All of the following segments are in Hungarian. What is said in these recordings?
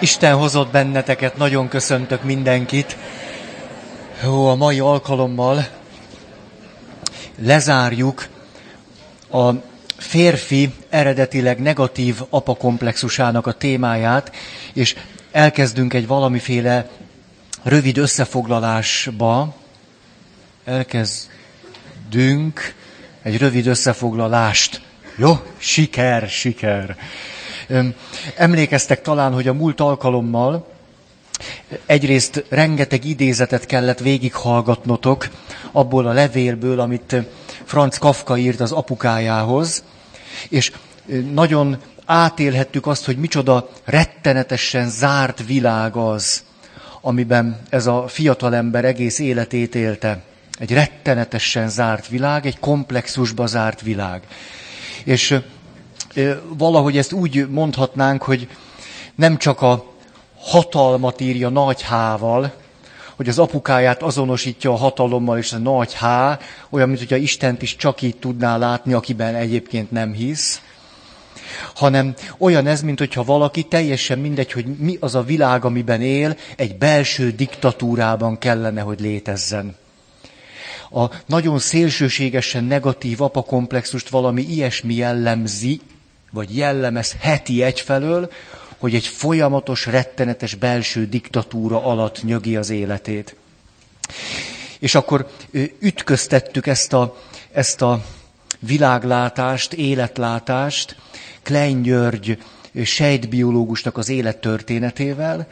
Isten hozott benneteket, nagyon köszöntök mindenkit. Jó, a mai alkalommal lezárjuk a férfi eredetileg negatív apakomplexusának a témáját, és elkezdünk egy valamiféle rövid összefoglalásba. Elkezdünk egy rövid összefoglalást. Jó, siker, siker. Emlékeztek talán, hogy a múlt alkalommal egyrészt rengeteg idézetet kellett végighallgatnotok abból a levélből, amit Franz Kafka írt az apukájához, és nagyon átélhettük azt, hogy micsoda rettenetesen zárt világ az, amiben ez a fiatalember egész életét élte. Egy rettenetesen zárt világ, egy komplexusba zárt világ. És valahogy ezt úgy mondhatnánk, hogy nem csak a hatalmat írja nagy hával, hogy az apukáját azonosítja a hatalommal és a nagy H, olyan, mint hogyha Istent is csak így tudná látni, akiben egyébként nem hisz, hanem olyan ez, mint hogyha valaki teljesen mindegy, hogy mi az a világ, amiben él, egy belső diktatúrában kellene, hogy létezzen. A nagyon szélsőségesen negatív apakomplexust valami ilyesmi jellemzi, vagy jellemezheti egyfelől, hogy egy folyamatos, rettenetes belső diktatúra alatt nyögi az életét. És akkor ütköztettük ezt a, ezt a világlátást, életlátást Klein György sejtbiológusnak az élettörténetével,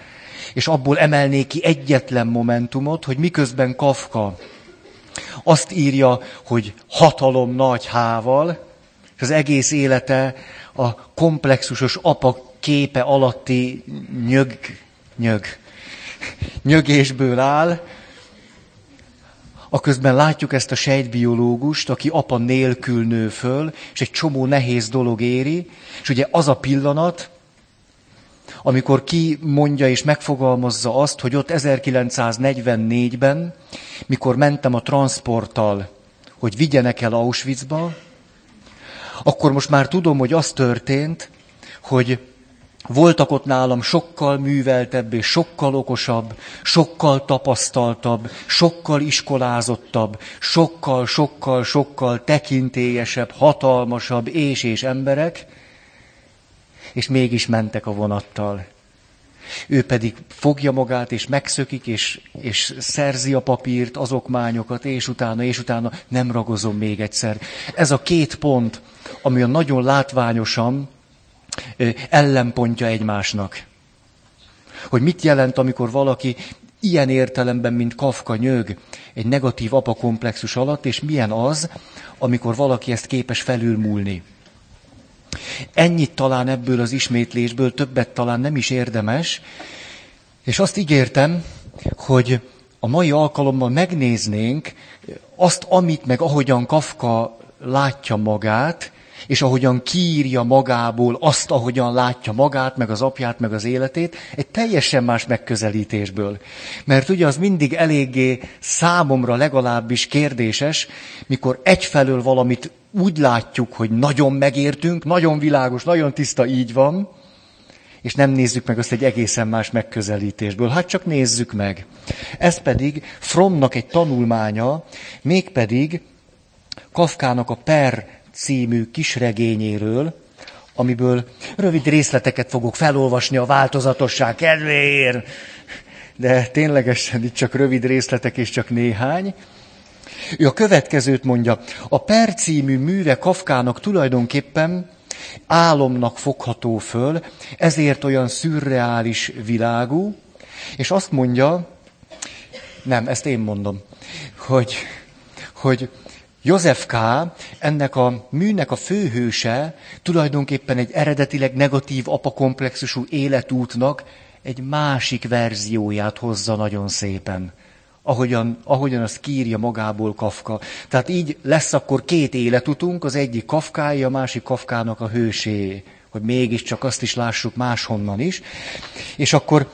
és abból emelnék ki egyetlen momentumot, hogy miközben Kafka azt írja, hogy hatalom nagy hával, az egész élete a komplexusos apa képe alatti nyög, nyög, nyögésből áll, aközben látjuk ezt a sejtbiológust, aki apa nélkül nő föl, és egy csomó nehéz dolog éri, és ugye az a pillanat, amikor ki mondja és megfogalmazza azt, hogy ott 1944-ben, mikor mentem a transporttal, hogy vigyenek el Auschwitzba, akkor most már tudom, hogy az történt, hogy voltak ott nálam sokkal műveltebb és sokkal okosabb, sokkal tapasztaltabb, sokkal iskolázottabb, sokkal, sokkal, sokkal tekintélyesebb, hatalmasabb és és emberek, és mégis mentek a vonattal. Ő pedig fogja magát, és megszökik, és, és szerzi a papírt, az okmányokat, és utána, és utána nem ragozom még egyszer. Ez a két pont, ami a nagyon látványosan ellenpontja egymásnak. Hogy mit jelent, amikor valaki ilyen értelemben, mint Kafka nyög, egy negatív apakomplexus alatt, és milyen az, amikor valaki ezt képes felülmúlni. Ennyit talán ebből az ismétlésből, többet talán nem is érdemes, és azt ígértem, hogy a mai alkalommal megnéznénk azt, amit meg ahogyan Kafka látja magát, és ahogyan kiírja magából azt, ahogyan látja magát, meg az apját, meg az életét, egy teljesen más megközelítésből. Mert ugye az mindig eléggé számomra legalábbis kérdéses, mikor egyfelől valamit úgy látjuk, hogy nagyon megértünk, nagyon világos, nagyon tiszta, így van, és nem nézzük meg azt egy egészen más megközelítésből. Hát csak nézzük meg. Ez pedig Fromnak egy tanulmánya, mégpedig Kafkának a Per című kisregényéről, amiből rövid részleteket fogok felolvasni a változatosság kedvéért, de ténylegesen itt csak rövid részletek és csak néhány. Ő a következőt mondja, a Per című műve Kafkának tulajdonképpen álomnak fogható föl, ezért olyan szürreális világú, és azt mondja, nem, ezt én mondom, hogy, hogy József K. ennek a műnek a főhőse tulajdonképpen egy eredetileg negatív apakomplexusú életútnak egy másik verzióját hozza nagyon szépen. Ahogyan, ahogyan azt kírja magából Kafka. Tehát így lesz akkor két életutunk, az egyik Kafkáé, a másik Kafkának a hősé, hogy mégiscsak azt is lássuk máshonnan is. És akkor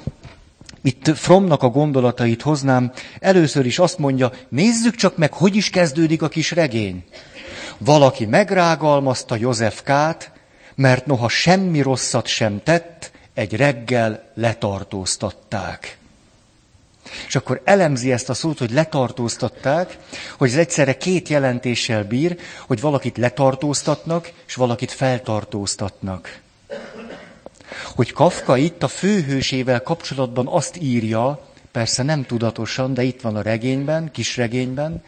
itt Fromnak a gondolatait hoznám. Először is azt mondja, nézzük csak meg, hogy is kezdődik a kis regény. Valaki megrágalmazta József Kát, mert noha semmi rosszat sem tett, egy reggel letartóztatták. És akkor elemzi ezt a szót, hogy letartóztatták, hogy ez egyszerre két jelentéssel bír, hogy valakit letartóztatnak, és valakit feltartóztatnak. Hogy Kafka itt a főhősével kapcsolatban azt írja, persze nem tudatosan, de itt van a regényben, kis regényben,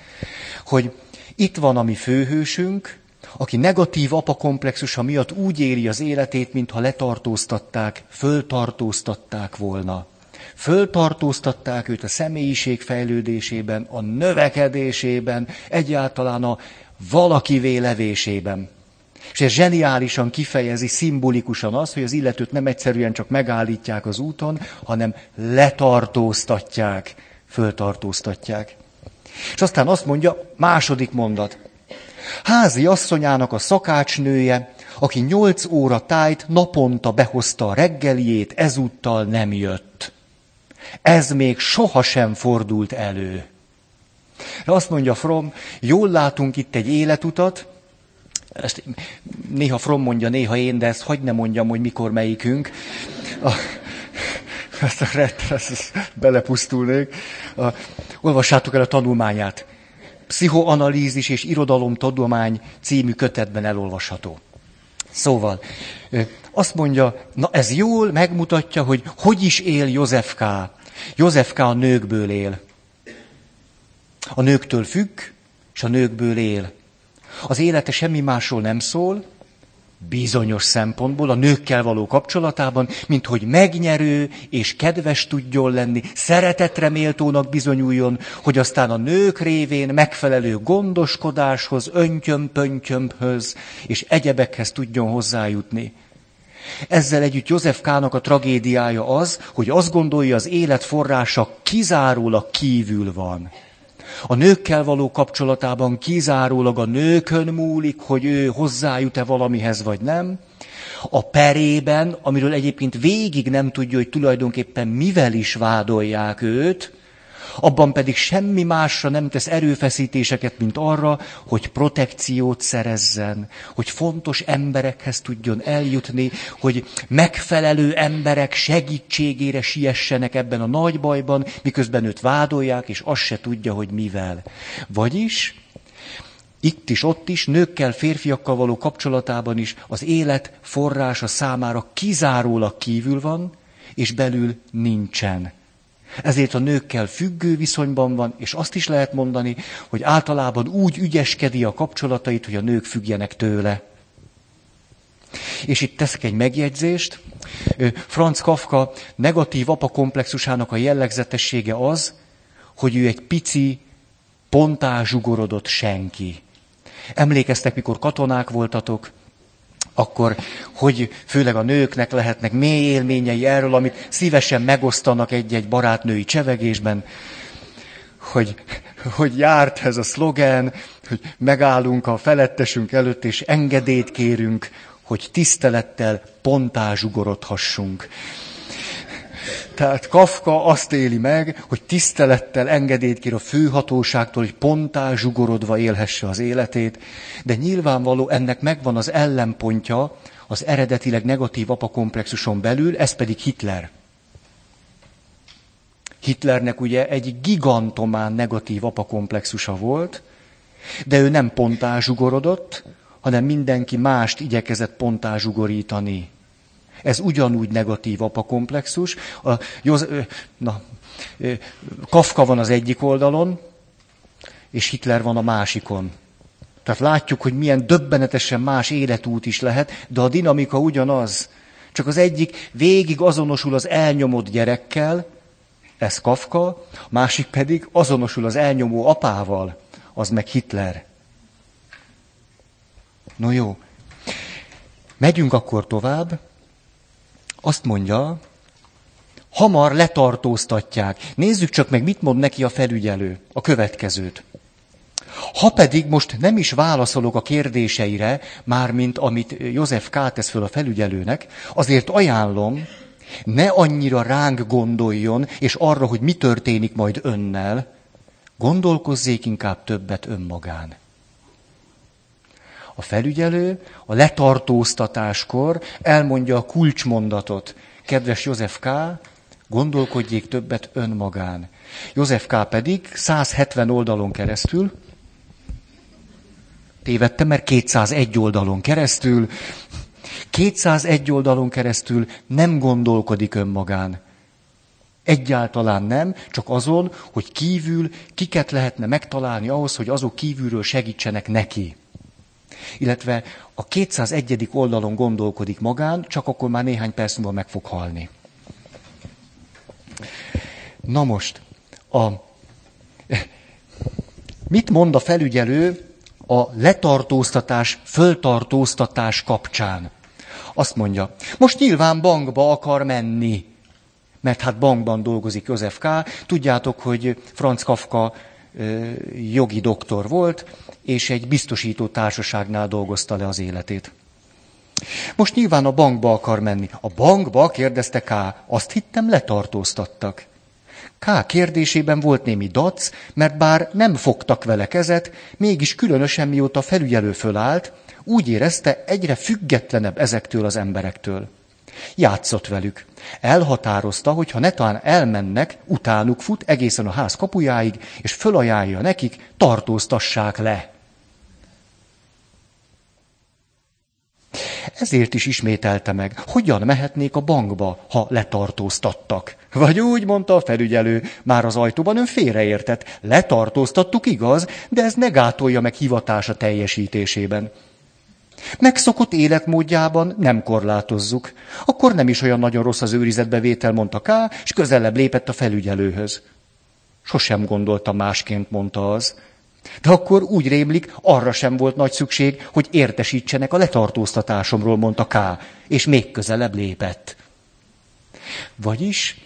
hogy itt van a mi főhősünk, aki negatív apakomplexusa miatt úgy éli az életét, mintha letartóztatták, föltartóztatták volna. Föltartóztatták őt a személyiség fejlődésében, a növekedésében, egyáltalán a valaki levésében. És ez zseniálisan kifejezi szimbolikusan az, hogy az illetőt nem egyszerűen csak megállítják az úton, hanem letartóztatják, föltartóztatják. És aztán azt mondja, második mondat. Házi asszonyának a szakácsnője, aki nyolc óra tájt naponta behozta a reggeliét, ezúttal nem jött. Ez még sohasem fordult elő. De azt mondja From, jól látunk itt egy életutat, ezt néha From mondja, néha én, de ezt hagyd ne mondjam, hogy mikor melyikünk. A, ezt a rett, ezt belepusztulnék. A, olvassátok el a tanulmányát. Pszichoanalízis és irodalomtudomány című kötetben elolvasható. Szóval, azt mondja, na ez jól megmutatja, hogy hogy is él József K. József K. a nőkből él. A nőktől függ, és a nőkből él. Az élete semmi másról nem szól, bizonyos szempontból a nőkkel való kapcsolatában, mint hogy megnyerő és kedves tudjon lenni, szeretetre méltónak bizonyuljon, hogy aztán a nők révén megfelelő gondoskodáshoz, öntyöm-pöntyömhöz és egyebekhez tudjon hozzájutni. Ezzel együtt József Kának a tragédiája az, hogy azt gondolja, az élet forrása kizárólag kívül van. A nőkkel való kapcsolatában kizárólag a nőkön múlik, hogy ő hozzájut-e valamihez, vagy nem. A perében, amiről egyébként végig nem tudja, hogy tulajdonképpen mivel is vádolják őt, abban pedig semmi másra nem tesz erőfeszítéseket, mint arra, hogy protekciót szerezzen, hogy fontos emberekhez tudjon eljutni, hogy megfelelő emberek segítségére siessenek ebben a nagy bajban, miközben őt vádolják, és azt se tudja, hogy mivel. Vagyis itt is, ott is, nőkkel, férfiakkal való kapcsolatában is az élet forrása számára kizárólag kívül van, és belül nincsen. Ezért a nőkkel függő viszonyban van, és azt is lehet mondani, hogy általában úgy ügyeskedi a kapcsolatait, hogy a nők függjenek tőle. És itt teszek egy megjegyzést. Franz Kafka negatív apakomplexusának a jellegzetessége az, hogy ő egy pici, pontázsugorodott senki. Emlékeztek, mikor katonák voltatok, akkor hogy főleg a nőknek lehetnek mély élményei erről, amit szívesen megosztanak egy-egy barátnői csevegésben, hogy, hogy járt ez a szlogen, hogy megállunk a felettesünk előtt, és engedélyt kérünk, hogy tisztelettel pontázsugorodhassunk. Tehát Kafka azt éli meg, hogy tisztelettel engedélyt kér a főhatóságtól, hogy pontá zsugorodva élhesse az életét, de nyilvánvaló ennek megvan az ellenpontja az eredetileg negatív apakomplexuson belül, ez pedig Hitler. Hitlernek ugye egy gigantomán negatív apakomplexusa volt, de ő nem pontá zsugorodott, hanem mindenki mást igyekezett pontá zsugorítani. Ez ugyanúgy negatív apakomplexus. A, Józ, na, Kafka van az egyik oldalon, és Hitler van a másikon. Tehát látjuk, hogy milyen döbbenetesen más életút is lehet, de a dinamika ugyanaz. Csak az egyik végig azonosul az elnyomott gyerekkel, ez Kafka, másik pedig azonosul az elnyomó apával, az meg Hitler. No jó, megyünk akkor tovább. Azt mondja, hamar letartóztatják. Nézzük csak meg, mit mond neki a felügyelő, a következőt. Ha pedig most nem is válaszolok a kérdéseire, mármint amit József K. tesz föl a felügyelőnek, azért ajánlom, ne annyira ránk gondoljon, és arra, hogy mi történik majd önnel, gondolkozzék inkább többet önmagán. A felügyelő a letartóztatáskor elmondja a kulcsmondatot. kedves József K., gondolkodjék többet önmagán. József K. pedig 170 oldalon keresztül, tévedtem, mert 201 oldalon keresztül, 201 oldalon keresztül nem gondolkodik önmagán. Egyáltalán nem, csak azon, hogy kívül kiket lehetne megtalálni ahhoz, hogy azok kívülről segítsenek neki. Illetve a 201. oldalon gondolkodik magán, csak akkor már néhány perc múlva meg fog halni. Na most, a, mit mond a felügyelő a letartóztatás, föltartóztatás kapcsán? Azt mondja, most nyilván bankba akar menni, mert hát bankban dolgozik József K. Tudjátok, hogy Franz Kafka jogi doktor volt, és egy biztosító társaságnál dolgozta le az életét. Most nyilván a bankba akar menni. A bankba, kérdezte K. Azt hittem, letartóztattak. K. kérdésében volt némi dac, mert bár nem fogtak vele kezet, mégis különösen mióta felügyelő fölállt, úgy érezte, egyre függetlenebb ezektől az emberektől. Játszott velük. Elhatározta, hogy ha netán elmennek, utánuk fut egészen a ház kapujáig, és fölajánlja nekik, tartóztassák le. Ezért is ismételte meg, hogyan mehetnék a bankba, ha letartóztattak. Vagy úgy mondta a felügyelő, már az ajtóban ön félreértett. Letartóztattuk, igaz, de ez ne gátolja meg hivatása teljesítésében. Megszokott életmódjában nem korlátozzuk. Akkor nem is olyan nagyon rossz az őrizetbevétel, mondta K, és közelebb lépett a felügyelőhöz. Sosem gondolta másként, mondta az. De akkor úgy rémlik, arra sem volt nagy szükség, hogy értesítsenek a letartóztatásomról, mondta K, és még közelebb lépett. Vagyis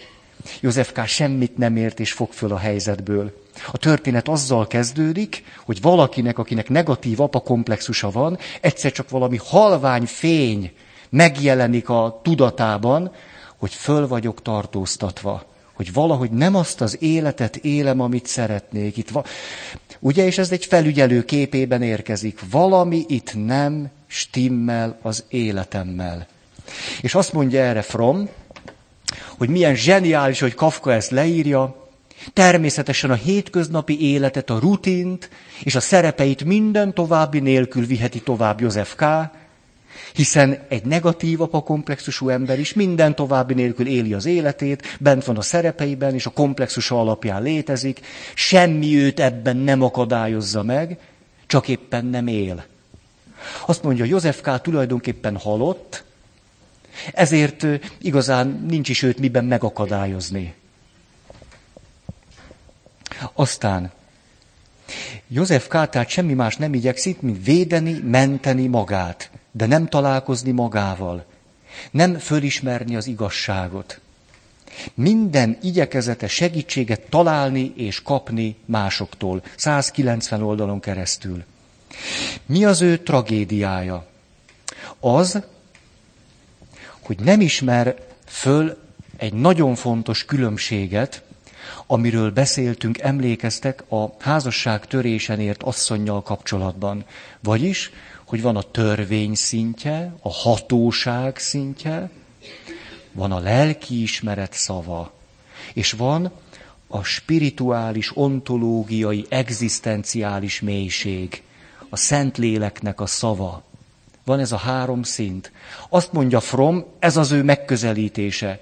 József K. semmit nem ért és fog föl a helyzetből. A történet azzal kezdődik, hogy valakinek, akinek negatív apakomplexusa van, egyszer csak valami halvány fény megjelenik a tudatában, hogy föl vagyok tartóztatva. Hogy valahogy nem azt az életet élem, amit szeretnék. Itt va- Ugye, és ez egy felügyelő képében érkezik. Valami itt nem stimmel az életemmel. És azt mondja erre From, hogy milyen zseniális, hogy Kafka ezt leírja, Természetesen a hétköznapi életet, a rutint és a szerepeit minden további nélkül viheti tovább József K., hiszen egy negatív apakomplexusú ember is minden további nélkül éli az életét, bent van a szerepeiben, és a komplexusa alapján létezik, semmi őt ebben nem akadályozza meg, csak éppen nem él. Azt mondja, József K. tulajdonképpen halott, ezért igazán nincs is őt miben megakadályozni. Aztán József K. tehát semmi más nem igyekszik, mint védeni, menteni magát, de nem találkozni magával. Nem fölismerni az igazságot. Minden igyekezete segítséget találni és kapni másoktól. 190 oldalon keresztül. Mi az ő tragédiája? Az, hogy nem ismer föl egy nagyon fontos különbséget amiről beszéltünk, emlékeztek a házasság törésen ért asszonynal kapcsolatban. Vagyis, hogy van a törvény szintje, a hatóság szintje, van a lelkiismeret szava, és van a spirituális, ontológiai, egzisztenciális mélység, a Szentléleknek a szava. Van ez a három szint. Azt mondja From, ez az ő megközelítése.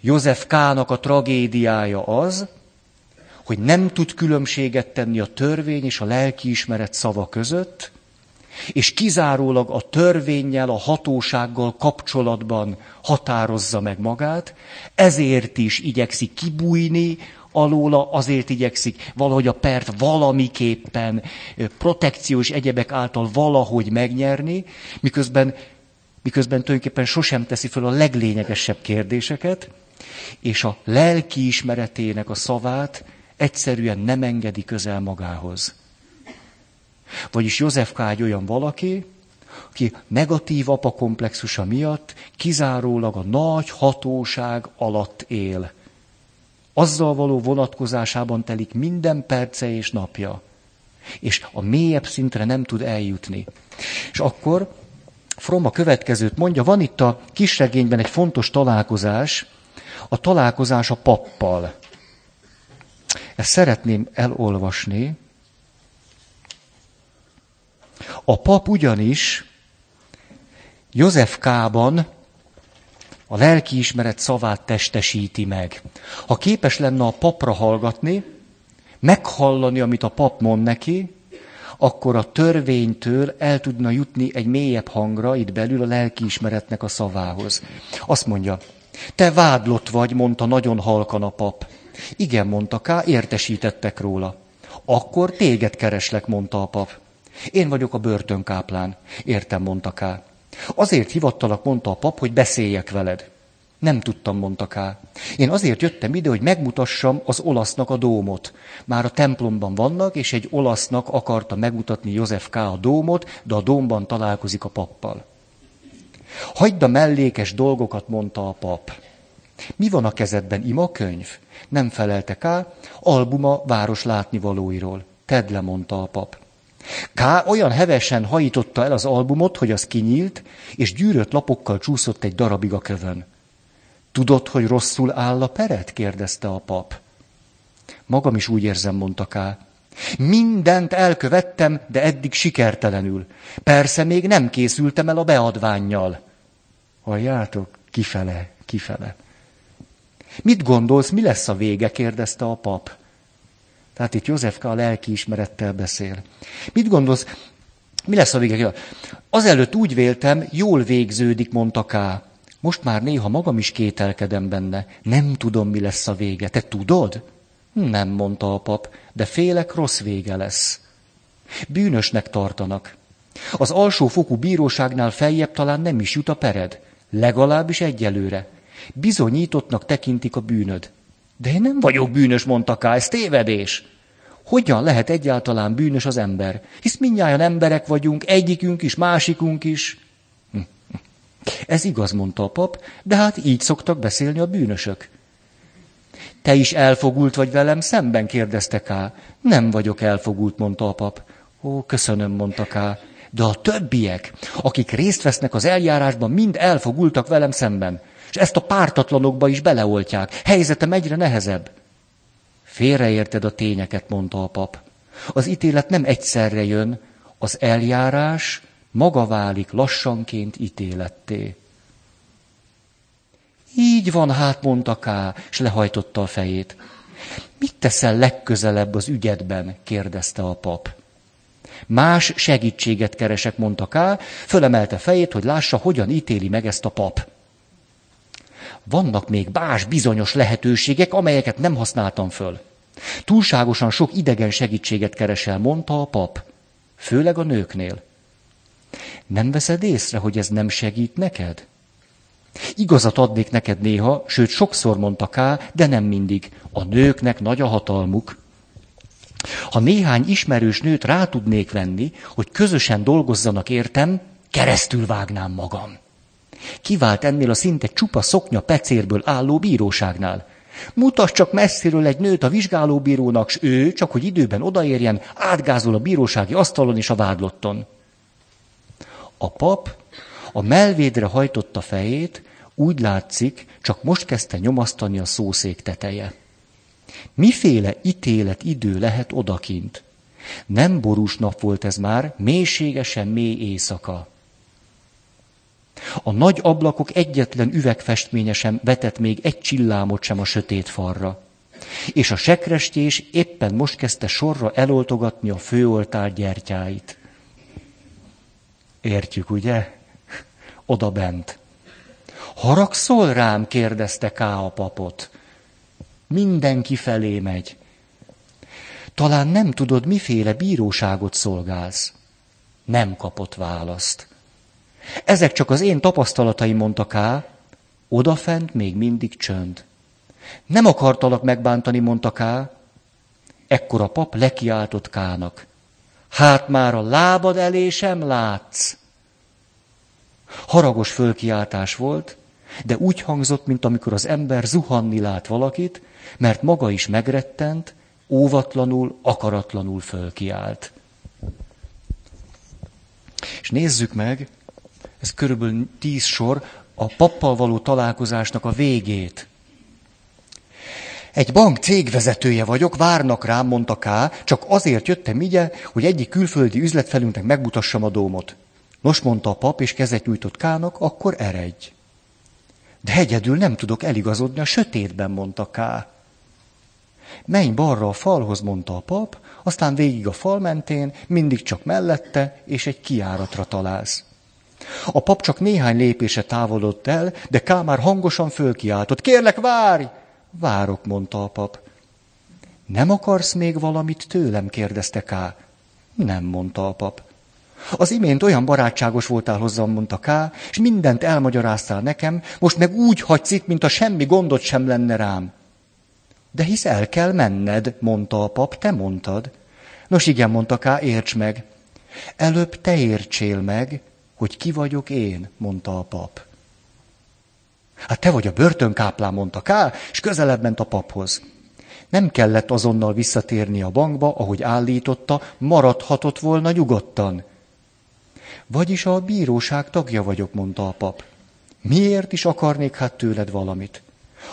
József Kának a tragédiája az, hogy nem tud különbséget tenni a törvény és a lelkiismeret szava között, és kizárólag a törvényel, a hatósággal kapcsolatban határozza meg magát, ezért is igyekszik kibújni alóla, azért igyekszik valahogy a pert valamiképpen protekciós egyebek által valahogy megnyerni, miközben, miközben tulajdonképpen sosem teszi fel a leglényegesebb kérdéseket, és a lelki ismeretének a szavát egyszerűen nem engedi közel magához. Vagyis József K. egy olyan valaki, aki negatív apakomplexusa miatt kizárólag a nagy hatóság alatt él. Azzal való vonatkozásában telik minden perce és napja. És a mélyebb szintre nem tud eljutni. És akkor Fromm a következőt mondja, van itt a kisregényben egy fontos találkozás, a találkozás a pappal. Ezt szeretném elolvasni. A pap ugyanis József Kában a lelkiismeret szavát testesíti meg. Ha képes lenne a papra hallgatni, meghallani, amit a pap mond neki, akkor a törvénytől el tudna jutni egy mélyebb hangra itt belül a lelkiismeretnek a szavához. Azt mondja, te vádlott vagy, mondta nagyon halkan a pap. Igen, mondta Ká, értesítettek róla. Akkor téged kereslek, mondta a pap. Én vagyok a börtönkáplán. Értem, mondta Ká. Azért hivattalak, mondta a pap, hogy beszéljek veled. Nem tudtam, mondta Ká. Én azért jöttem ide, hogy megmutassam az olasznak a dómot. Már a templomban vannak, és egy olasznak akarta megmutatni József K. a dómot, de a dómban találkozik a pappal. Hagyd a mellékes dolgokat, mondta a pap. Mi van a kezedben, ima könyv? Nem felelte Ká, albuma város látnivalóiról. Tedd le, mondta a pap. K. olyan hevesen hajította el az albumot, hogy az kinyílt, és gyűrött lapokkal csúszott egy darabig a kövön. Tudod, hogy rosszul áll a peret? kérdezte a pap. Magam is úgy érzem, mondta Ká. Mindent elkövettem, de eddig sikertelenül. Persze még nem készültem el a beadványjal. Halljátok? Kifele, kifele. Mit gondolsz, mi lesz a vége? kérdezte a pap. Tehát itt Józsefka a lelkiismerettel beszél. Mit gondolsz, mi lesz a vége? Azelőtt úgy véltem, jól végződik, mondta Ká. Most már néha magam is kételkedem benne. Nem tudom, mi lesz a vége. Te tudod? Nem, mondta a pap, de félek rossz vége lesz. Bűnösnek tartanak. Az alsófokú bíróságnál feljebb talán nem is jut a pered. Legalábbis egyelőre. Bizonyítottnak tekintik a bűnöd. De én nem vagyok bűnös, mondta Ká, ez tévedés. Hogyan lehet egyáltalán bűnös az ember? Hisz mindnyájan emberek vagyunk, egyikünk is, másikunk is. Ez igaz, mondta a pap, de hát így szoktak beszélni a bűnösök. Te is elfogult vagy velem szemben, kérdezte Ká. Nem vagyok elfogult, mondta a pap. Ó, köszönöm, mondta Ká. De a többiek, akik részt vesznek az eljárásban, mind elfogultak velem szemben. És ezt a pártatlanokba is beleoltják. Helyzetem egyre nehezebb. Félreérted a tényeket, mondta a pap. Az ítélet nem egyszerre jön, az eljárás maga válik lassanként ítéletté. Így van, hát mondta Ká, és lehajtotta a fejét. Mit teszel legközelebb az ügyedben? kérdezte a pap. Más segítséget keresek, mondta Ká, fölemelte fejét, hogy lássa, hogyan ítéli meg ezt a pap. Vannak még más bizonyos lehetőségek, amelyeket nem használtam föl. Túlságosan sok idegen segítséget keresel, mondta a pap. Főleg a nőknél. Nem veszed észre, hogy ez nem segít neked? Igazat adnék neked néha, sőt sokszor mondta Ká, de nem mindig. A nőknek nagy a hatalmuk. Ha néhány ismerős nőt rá tudnék venni, hogy közösen dolgozzanak értem, keresztül vágnám magam. Kivált ennél a szinte csupa szoknya pecérből álló bíróságnál. Mutass csak messziről egy nőt a vizsgálóbírónak, s ő, csak hogy időben odaérjen, átgázol a bírósági asztalon és a vádlotton. A pap a melvédre hajtotta fejét, úgy látszik, csak most kezdte nyomasztani a szószék teteje. Miféle ítélet idő lehet odakint? Nem borús nap volt ez már, mélységesen mély éjszaka. A nagy ablakok egyetlen üvegfestménye sem vetett még egy csillámot sem a sötét falra. És a sekrestés éppen most kezdte sorra eloltogatni a főoltár gyertyáit. Értjük, ugye? Oda bent. Haragszol rám? kérdezte Ká a papot. Mindenki felé megy. Talán nem tudod, miféle bíróságot szolgálsz. Nem kapott választ. Ezek csak az én tapasztalataim, mondta Ká, odafent még mindig csönd. Nem akartalak megbántani, mondta Ká. Ekkor a pap lekiáltott Kának. Hát már a lábad elé sem látsz. Haragos fölkiáltás volt, de úgy hangzott, mint amikor az ember zuhanni lát valakit, mert maga is megrettent, óvatlanul, akaratlanul fölkiált. És nézzük meg, ez körülbelül tíz sor, a pappal való találkozásnak a végét. Egy bank cégvezetője vagyok, várnak rám, mondta K, csak azért jöttem ide, hogy egyik külföldi üzletfelünknek megmutassam a dómot. Nos, mondta a pap, és kezet nyújtott Kának, akkor eredj. De egyedül nem tudok eligazodni a sötétben, mondta K. Menj balra a falhoz, mondta a pap, aztán végig a fal mentén, mindig csak mellette, és egy kiáratra találsz. A pap csak néhány lépése távolodott el, de Ká már hangosan fölkiáltott. Kérlek, várj! Várok, mondta a pap. Nem akarsz még valamit tőlem? kérdezte Ká. Nem, mondta a pap. Az imént olyan barátságos voltál hozzám, mondta Ká, és mindent elmagyaráztál nekem, most meg úgy hagysz itt, mint a semmi gondot sem lenne rám. De hisz el kell menned, mondta a pap, te mondtad. Nos igen, mondta Ká, érts meg. Előbb te értsél meg, hogy ki vagyok én, mondta a pap. Hát te vagy a börtönkáplán, mondta Ká, és közelebb ment a paphoz. Nem kellett azonnal visszatérni a bankba, ahogy állította, maradhatott volna nyugodtan. Vagyis a bíróság tagja vagyok, mondta a pap. Miért is akarnék hát tőled valamit?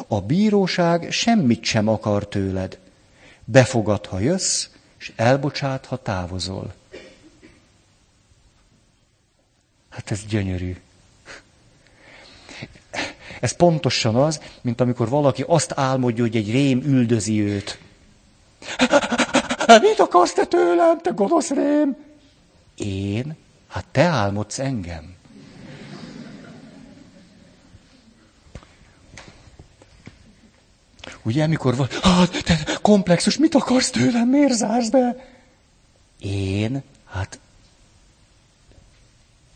A bíróság semmit sem akar tőled. Befogad, ha jössz, és elbocsát, ha távozol. Hát ez gyönyörű. Ez pontosan az, mint amikor valaki azt álmodja, hogy egy rém üldözi őt. Mit akarsz te tőlem, te gonosz rém? Én? Hát te álmodsz engem. Ugye, amikor van, hát, te komplexus, mit akarsz tőlem, miért zársz be? Én? Hát,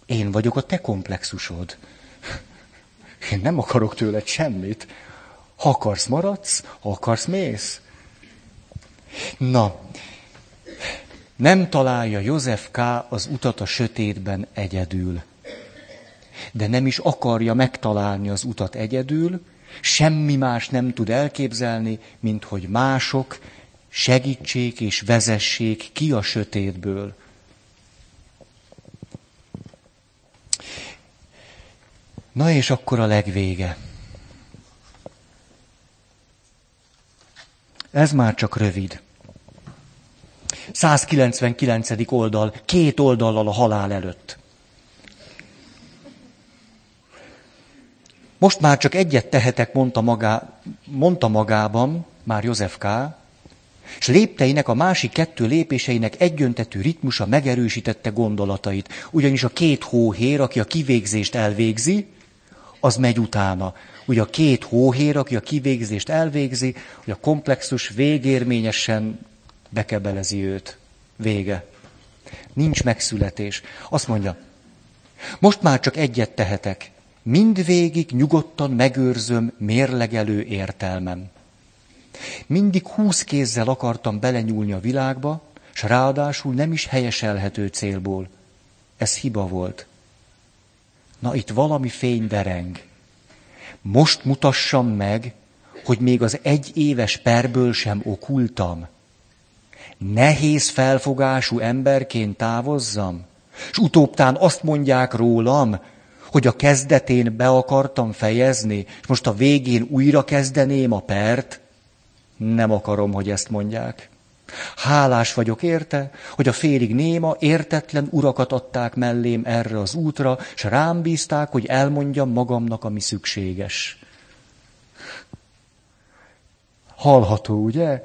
én vagyok a te komplexusod. Én nem akarok tőled semmit. Ha akarsz, maradsz, ha akarsz, mész. Na, nem találja József K. az utat a sötétben egyedül. De nem is akarja megtalálni az utat egyedül, semmi más nem tud elképzelni, mint hogy mások segítsék és vezessék ki a sötétből. Na és akkor a legvége. Ez már csak rövid. 199. oldal, két oldallal a halál előtt. Most már csak egyet tehetek, mondta, magá, mondta magában, már József K., és lépteinek, a másik kettő lépéseinek egyöntetű ritmusa megerősítette gondolatait. Ugyanis a két hóhér, aki a kivégzést elvégzi, az megy utána. Ugye a két hóhér, aki a kivégzést elvégzi, hogy a komplexus végérményesen bekebelezi őt. Vége. Nincs megszületés. Azt mondja, most már csak egyet tehetek. Mindvégig nyugodtan megőrzöm mérlegelő értelmem. Mindig húsz kézzel akartam belenyúlni a világba, s ráadásul nem is helyeselhető célból. Ez hiba volt. Na itt valami fény dereng. Most mutassam meg, hogy még az egy éves perből sem okultam. Nehéz felfogású emberként távozzam, és utóbtán azt mondják rólam, hogy a kezdetén be akartam fejezni, és most a végén újra kezdeném a pert. Nem akarom, hogy ezt mondják. Hálás vagyok érte, hogy a félig néma, értetlen urakat adták mellém erre az útra, és rám bízták, hogy elmondjam magamnak, ami szükséges. Hallható, ugye?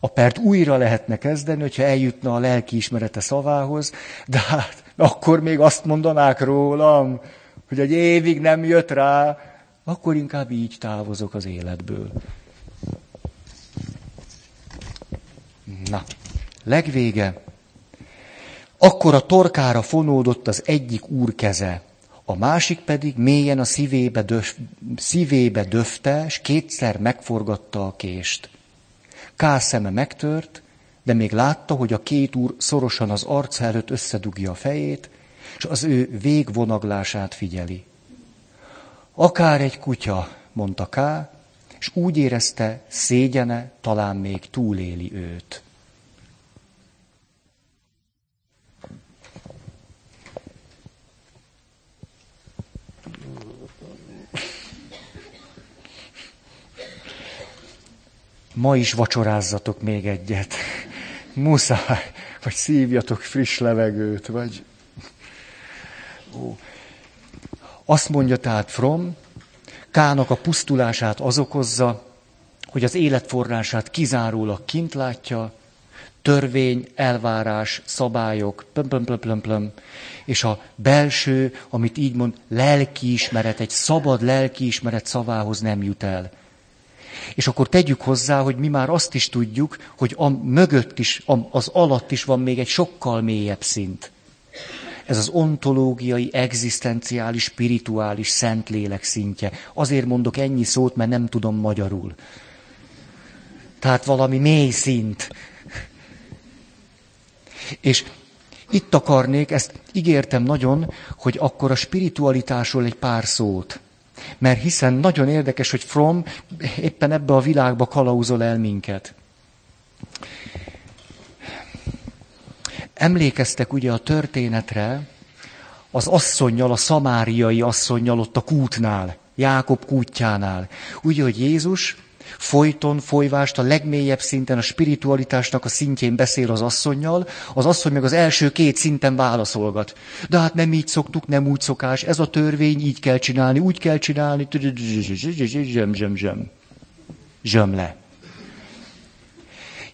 A pert újra lehetne kezdeni, hogyha eljutna a lelki ismerete szavához, de hát akkor még azt mondanák rólam, hogy egy évig nem jött rá, akkor inkább így távozok az életből. Na, legvége. Akkor a torkára fonódott az egyik úr keze, a másik pedig mélyen a szívébe, döf, szívébe döfte, és kétszer megforgatta a kést. Szeme megtört, de még látta, hogy a két úr szorosan az arca előtt összedugja a fejét, és az ő végvonaglását figyeli. Akár egy kutya, mondta Ká, és úgy érezte, szégyene talán még túléli őt. Ma is vacsorázzatok még egyet. Muszáj, vagy szívjatok friss levegőt, vagy... Ó. Azt mondja tehát From, Kának a pusztulását az okozza, hogy az életforrását kizárólag kint látja, törvény, elvárás, szabályok, plöm, plöm, plöm, plöm, plöm, és a belső, amit így mond, lelkiismeret, egy szabad lelkiismeret szavához nem jut el. És akkor tegyük hozzá, hogy mi már azt is tudjuk, hogy a mögött is, az alatt is van még egy sokkal mélyebb szint. Ez az ontológiai, egzisztenciális, spirituális, szentlélek szintje. Azért mondok ennyi szót, mert nem tudom magyarul. Tehát valami mély szint. És itt akarnék, ezt ígértem nagyon, hogy akkor a spiritualitásról egy pár szót. Mert hiszen nagyon érdekes, hogy From éppen ebbe a világba kalauzol el minket. Emlékeztek ugye a történetre az asszonynal, a szamáriai asszonynal ott a kútnál, Jákob kútjánál. Ugye, hogy Jézus folyton, folyvást a legmélyebb szinten, a spiritualitásnak a szintjén beszél az asszonynal, az asszony meg az első két szinten válaszolgat. De hát nem így szoktuk, nem úgy szokás, ez a törvény, így kell csinálni, úgy kell csinálni, zsem, zsem, zsem. Zsem le.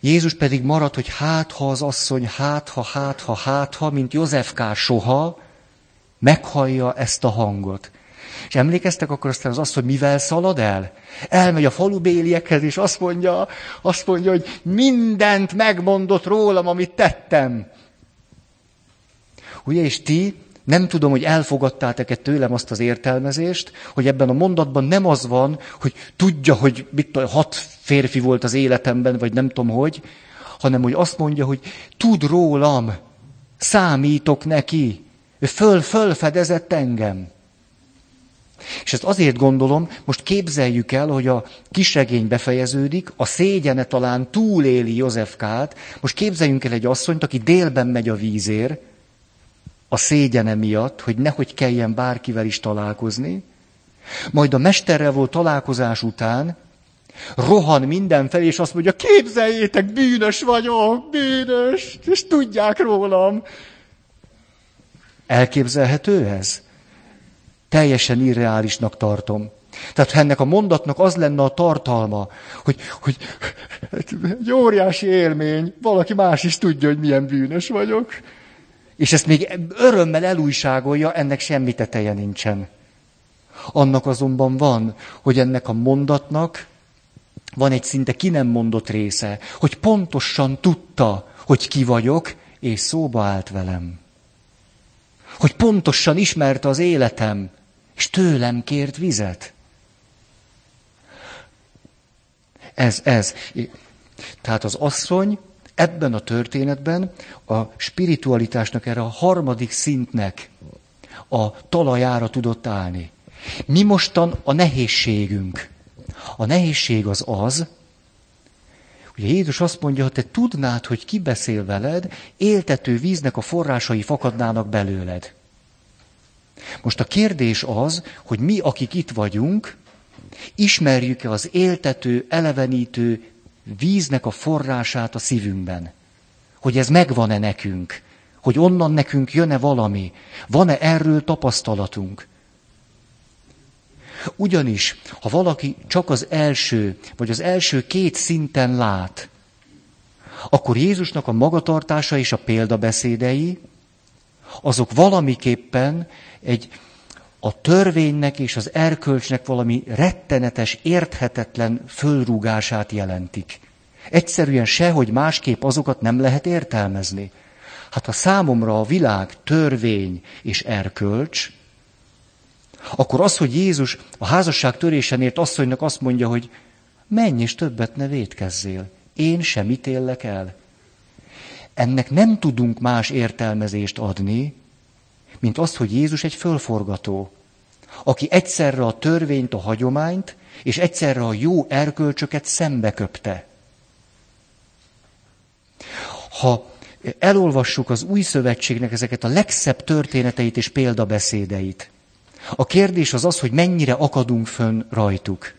Jézus pedig marad, hogy hát, ha az asszony, hát, ha, hát, ha, hát, ha, mint Józsefká soha, meghallja ezt a hangot. És emlékeztek akkor aztán az azt, hogy mivel szalad el? Elmegy a falubéliekhez, és azt mondja, azt mondja, hogy mindent megmondott rólam, amit tettem. Ugye, és ti nem tudom, hogy elfogadtátok-e tőlem azt az értelmezést, hogy ebben a mondatban nem az van, hogy tudja, hogy mit, hat férfi volt az életemben, vagy nem tudom hogy, hanem hogy azt mondja, hogy tud rólam, számítok neki, ő föl, fölfedezett engem. És ezt azért gondolom, most képzeljük el, hogy a kisregény befejeződik, a szégyene talán túléli Józsefkát, most képzeljünk el egy asszonyt, aki délben megy a vízér, a szégyene miatt, hogy nehogy kelljen bárkivel is találkozni, majd a mesterrel volt találkozás után rohan mindenfelé, és azt mondja, képzeljétek, bűnös vagyok, bűnös, és tudják rólam. Elképzelhető ez? Teljesen irreálisnak tartom. Tehát ennek a mondatnak az lenne a tartalma, hogy, hogy egy óriási élmény, valaki más is tudja, hogy milyen bűnös vagyok. És ezt még örömmel elújságolja, ennek semmi teteje nincsen. Annak azonban van, hogy ennek a mondatnak van egy szinte ki nem mondott része, hogy pontosan tudta, hogy ki vagyok, és szóba állt velem. Hogy pontosan ismerte az életem, és tőlem kért vizet. Ez, ez. Tehát az asszony ebben a történetben a spiritualitásnak erre a harmadik szintnek a talajára tudott állni. Mi mostan a nehézségünk? A nehézség az az, Ugye Jézus azt mondja, hogy te tudnád, hogy ki beszél veled, éltető víznek a forrásai fakadnának belőled. Most a kérdés az, hogy mi, akik itt vagyunk, ismerjük-e az éltető, elevenítő víznek a forrását a szívünkben. Hogy ez megvan-e nekünk. Hogy onnan nekünk jön-e valami. Van-e erről tapasztalatunk. Ugyanis, ha valaki csak az első, vagy az első két szinten lát, akkor Jézusnak a magatartása és a példabeszédei, azok valamiképpen egy a törvénynek és az erkölcsnek valami rettenetes, érthetetlen fölrúgását jelentik. Egyszerűen sehogy másképp azokat nem lehet értelmezni. Hát ha számomra a világ törvény és erkölcs, akkor az, hogy Jézus a házasság törésenért asszonynak azt mondja, hogy menj és többet ne védkezzél, én sem ítélek el. Ennek nem tudunk más értelmezést adni, mint azt, hogy Jézus egy fölforgató, aki egyszerre a törvényt, a hagyományt, és egyszerre a jó erkölcsöket szembeköpte. Ha elolvassuk az új szövetségnek ezeket a legszebb történeteit és példabeszédeit, a kérdés az az, hogy mennyire akadunk fönn rajtuk.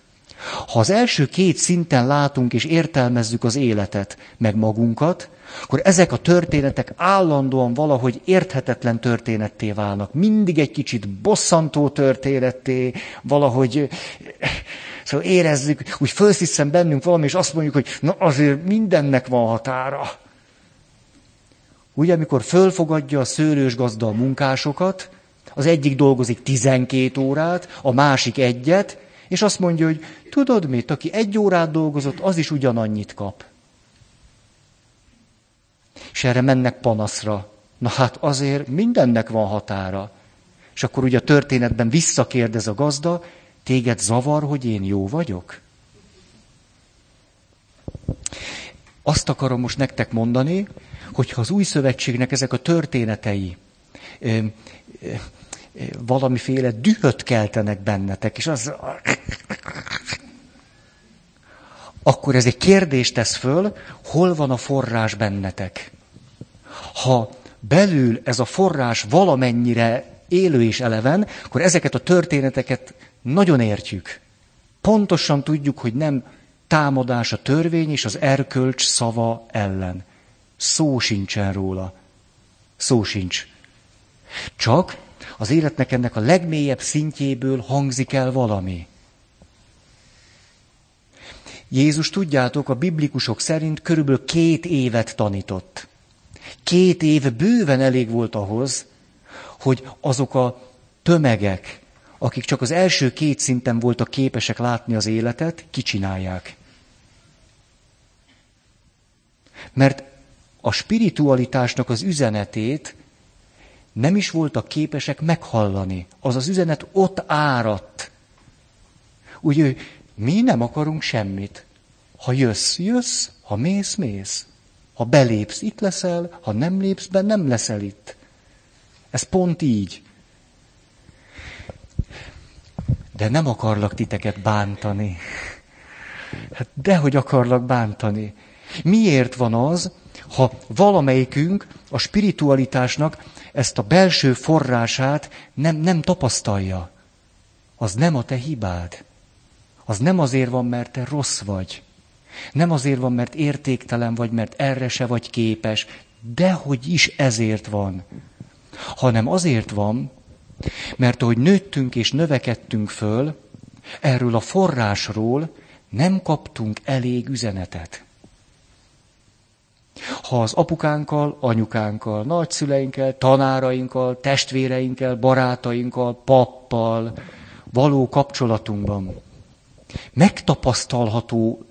Ha az első két szinten látunk és értelmezzük az életet, meg magunkat, akkor ezek a történetek állandóan valahogy érthetetlen történetté válnak. Mindig egy kicsit bosszantó történetté, valahogy szóval érezzük, úgy felsziszen bennünk valami, és azt mondjuk, hogy na azért mindennek van határa. Ugye, amikor fölfogadja a szőlős gazda a munkásokat, az egyik dolgozik 12 órát, a másik egyet, és azt mondja, hogy tudod mit, aki egy órát dolgozott, az is ugyanannyit kap. És erre mennek panaszra. Na hát azért mindennek van határa. És akkor ugye a történetben visszakérdez a gazda, téged zavar, hogy én jó vagyok? Azt akarom most nektek mondani, hogyha az új szövetségnek ezek a történetei ö, ö, valamiféle dühöt keltenek bennetek, és az... Akkor ez egy kérdést tesz föl, hol van a forrás bennetek. Ha belül ez a forrás valamennyire élő és eleven, akkor ezeket a történeteket nagyon értjük. Pontosan tudjuk, hogy nem támadás a törvény és az erkölcs szava ellen. Szó sincsen róla. Szó sincs. Csak az életnek ennek a legmélyebb szintjéből hangzik el valami. Jézus, tudjátok, a biblikusok szerint körülbelül két évet tanított. Két év bőven elég volt ahhoz, hogy azok a tömegek, akik csak az első két szinten voltak képesek látni az életet, kicsinálják. Mert a spiritualitásnak az üzenetét nem is voltak képesek meghallani. Az az üzenet ott áradt. Úgy, mi nem akarunk semmit. Ha jössz, jössz, ha mész, mész. Ha belépsz, itt leszel, ha nem lépsz be, nem leszel itt. Ez pont így. De nem akarlak titeket bántani. Hát dehogy akarlak bántani. Miért van az, ha valamelyikünk a spiritualitásnak ezt a belső forrását nem, nem tapasztalja? Az nem a te hibád. Az nem azért van, mert te rossz vagy. Nem azért van, mert értéktelen vagy, mert erre se vagy képes, dehogy is ezért van. Hanem azért van, mert ahogy nőttünk és növekedtünk föl, erről a forrásról nem kaptunk elég üzenetet. Ha az apukánkkal, anyukánkkal, nagyszüleinkkel, tanárainkkal, testvéreinkkel, barátainkkal, pappal való kapcsolatunkban megtapasztalható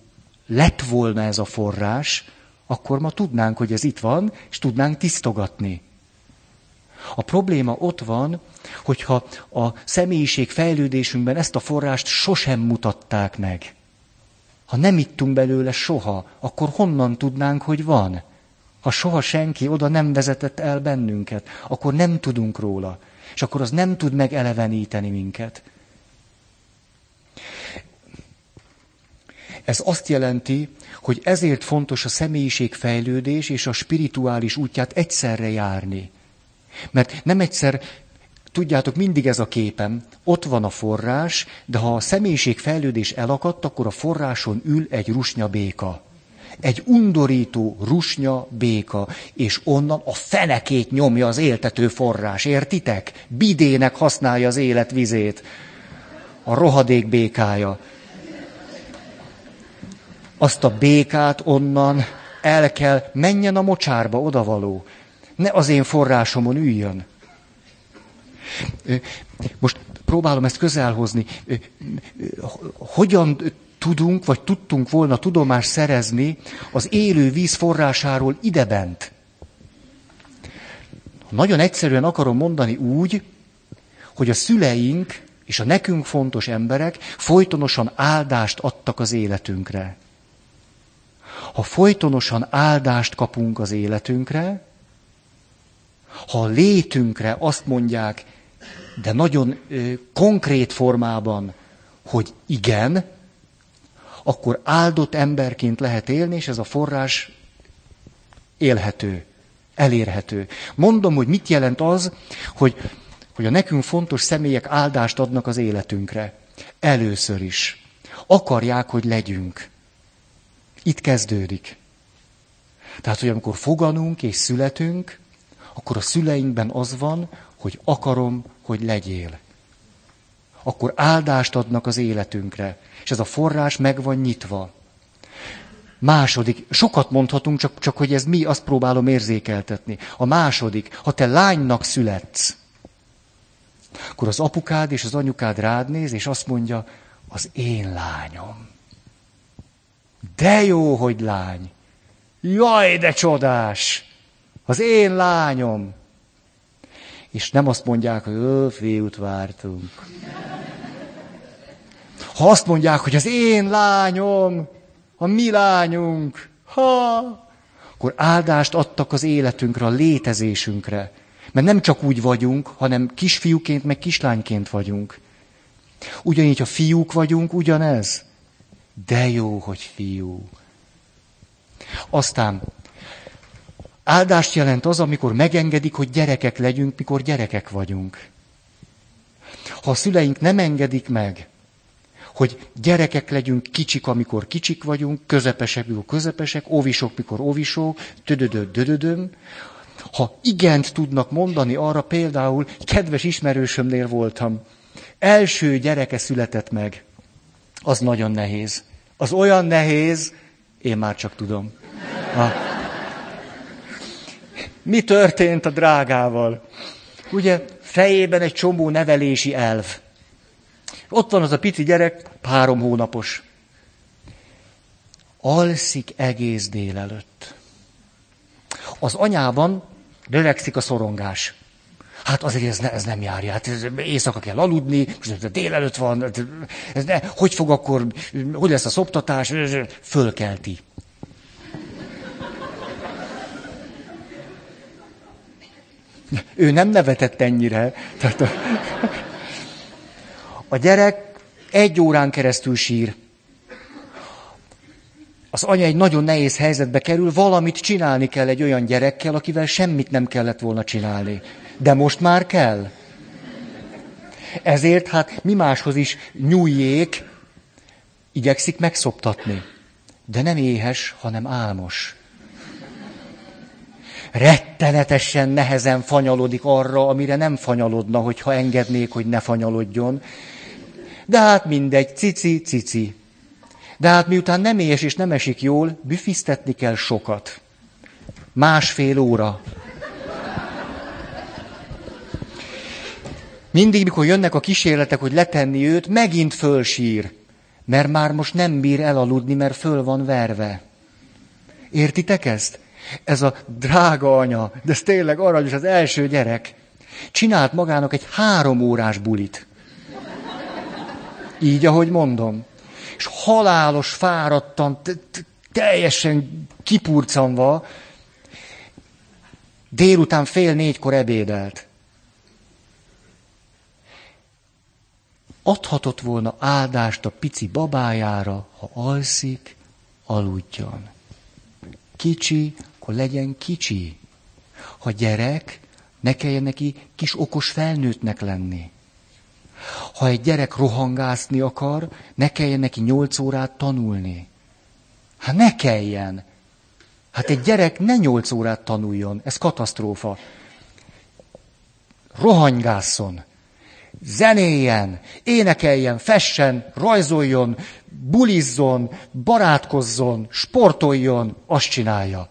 lett volna ez a forrás, akkor ma tudnánk, hogy ez itt van, és tudnánk tisztogatni. A probléma ott van, hogyha a személyiség fejlődésünkben ezt a forrást sosem mutatták meg. Ha nem ittunk belőle soha, akkor honnan tudnánk, hogy van? Ha soha senki oda nem vezetett el bennünket, akkor nem tudunk róla. És akkor az nem tud megeleveníteni minket. Ez azt jelenti, hogy ezért fontos a személyiség fejlődés és a spirituális útját egyszerre járni. Mert nem egyszer, tudjátok, mindig ez a képem, ott van a forrás, de ha a személyiség fejlődés elakadt, akkor a forráson ül egy rusnya béka. Egy undorító rusnya béka, és onnan a fenekét nyomja az éltető forrás, értitek? Bidének használja az életvizét. A rohadék békája azt a békát onnan el kell, menjen a mocsárba, odavaló. Ne az én forrásomon üljön. Most próbálom ezt közelhozni. Hogyan tudunk, vagy tudtunk volna tudomást szerezni az élő víz forrásáról idebent? Nagyon egyszerűen akarom mondani úgy, hogy a szüleink és a nekünk fontos emberek folytonosan áldást adtak az életünkre ha folytonosan áldást kapunk az életünkre, ha a létünkre azt mondják, de nagyon ö, konkrét formában, hogy igen, akkor áldott emberként lehet élni, és ez a forrás élhető, elérhető. Mondom, hogy mit jelent az, hogy, hogy a nekünk fontos személyek áldást adnak az életünkre. Először is. Akarják, hogy legyünk. Itt kezdődik. Tehát, hogy amikor foganunk és születünk, akkor a szüleinkben az van, hogy akarom, hogy legyél. Akkor áldást adnak az életünkre, és ez a forrás meg van nyitva. Második, sokat mondhatunk, csak, csak hogy ez mi, azt próbálom érzékeltetni. A második, ha te lánynak születsz, akkor az apukád és az anyukád rád néz, és azt mondja, az én lányom. De jó, hogy lány. Jaj, de csodás! Az én lányom. És nem azt mondják, hogy ő, fiút vártunk. Ha azt mondják, hogy az én lányom, a mi lányunk, ha, akkor áldást adtak az életünkre, a létezésünkre. Mert nem csak úgy vagyunk, hanem kisfiúként, meg kislányként vagyunk. Ugyanígy, ha fiúk vagyunk, ugyanez. De jó, hogy fiú. Aztán áldást jelent az, amikor megengedik, hogy gyerekek legyünk, mikor gyerekek vagyunk. Ha a szüleink nem engedik meg, hogy gyerekek legyünk kicsik, amikor kicsik vagyunk, közepesek, mikor közepesek, óvisok, mikor óvisok, tödödöd, dödödöm. Ha igent tudnak mondani arra, például kedves ismerősömnél voltam, első gyereke született meg, az nagyon nehéz. Az olyan nehéz, én már csak tudom. Ha. Mi történt a drágával? Ugye fejében egy csomó nevelési elv. Ott van az a pici gyerek, három hónapos. Alszik egész délelőtt. Az anyában növekszik a szorongás. Hát azért ez, ne, ez nem járja, hát ez, éjszaka kell aludni, most délelőtt van, ez ne, hogy fog akkor, hogy lesz a szoptatás, fölkelti. Ő nem nevetett ennyire. Tehát a, a gyerek egy órán keresztül sír. Az anya egy nagyon nehéz helyzetbe kerül, valamit csinálni kell egy olyan gyerekkel, akivel semmit nem kellett volna csinálni. De most már kell. Ezért hát mi máshoz is nyújjék, igyekszik megszoptatni. De nem éhes, hanem álmos rettenetesen nehezen fanyalodik arra, amire nem fanyalodna, hogyha engednék, hogy ne fanyalodjon. De hát mindegy, cici, cici. De hát miután nem éhes és nem esik jól, büfisztetni kell sokat. Másfél óra. Mindig, mikor jönnek a kísérletek, hogy letenni őt, megint fölsír. Mert már most nem bír elaludni, mert föl van verve. Értitek ezt? Ez a drága anya, de ez tényleg aranyos, az első gyerek, csinált magának egy három órás bulit. Így, ahogy mondom. És halálos, fáradtan, teljesen kipurcanva, délután fél négykor ebédelt. Adhatott volna áldást a pici babájára, ha alszik, aludjon. Kicsi, akkor legyen kicsi. Ha gyerek, ne kelljen neki kis okos felnőttnek lenni. Ha egy gyerek rohangászni akar, ne kelljen neki nyolc órát tanulni. Hát ne kelljen. Hát egy gyerek ne nyolc órát tanuljon, ez katasztrófa. Rohanygásszon, zenéljen, énekeljen, fessen, rajzoljon, bulizzon, barátkozzon, sportoljon, azt csinálja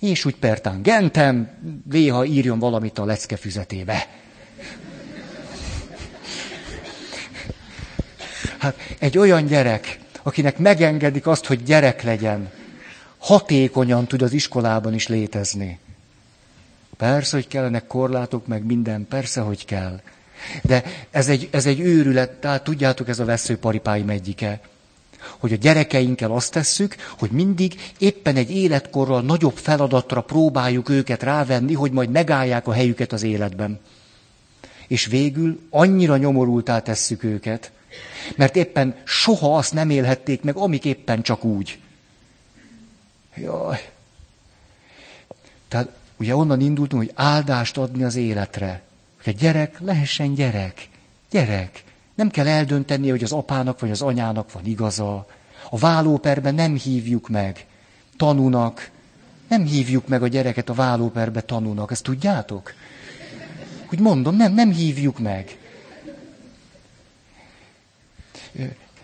és úgy pertán gentem, néha írjon valamit a lecke füzetébe. Hát egy olyan gyerek, akinek megengedik azt, hogy gyerek legyen, hatékonyan tud az iskolában is létezni. Persze, hogy kellenek korlátok, meg minden, persze, hogy kell. De ez egy, ez egy őrület, tehát tudjátok, ez a veszőparipáim egyike hogy a gyerekeinkkel azt tesszük, hogy mindig éppen egy életkorral nagyobb feladatra próbáljuk őket rávenni, hogy majd megállják a helyüket az életben. És végül annyira nyomorultá tesszük őket, mert éppen soha azt nem élhették meg, amik éppen csak úgy. Jaj. Tehát ugye onnan indultunk, hogy áldást adni az életre. Hogy a gyerek lehessen gyerek. Gyerek. Nem kell eldönteni, hogy az apának vagy az anyának van igaza. A vállóperben nem hívjuk meg tanúnak, nem hívjuk meg a gyereket a vállóperbe tanúnak, ezt tudjátok? Úgy mondom, nem, nem hívjuk meg.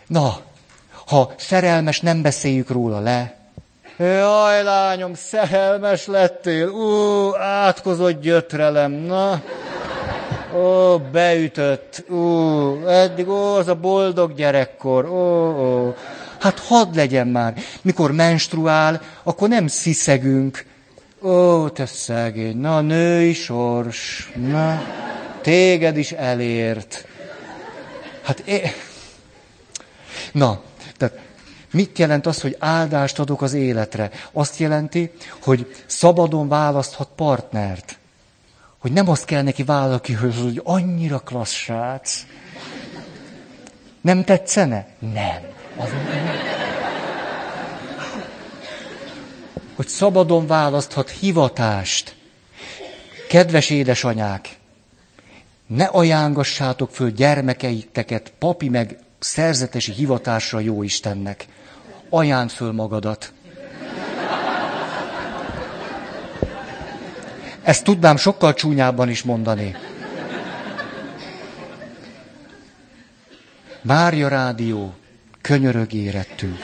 Na, ha szerelmes, nem beszéljük róla le. Jaj, lányom, szerelmes lettél, ú, átkozott gyötrelem, na. Ó, beütött, ú, eddig, ó, az a boldog gyerekkor, ó, ó. Hát hadd legyen már. Mikor menstruál, akkor nem sziszegünk. Ó, te szegény, na, női sors, na, téged is elért. Hát é... Na, tehát mit jelent az, hogy áldást adok az életre? Azt jelenti, hogy szabadon választhat partnert. Hogy nem azt kell neki vállalni, hogy annyira klassz. Nem tetszene? Nem. Az nem. Hogy szabadon választhat hivatást. Kedves édesanyák, ne ajángassátok föl gyermekeiteket papi meg szerzetesi hivatásra jó Istennek. Ajánd föl magadat. Ezt tudnám sokkal csúnyábban is mondani. Mária Rádió, könyörög érettünk.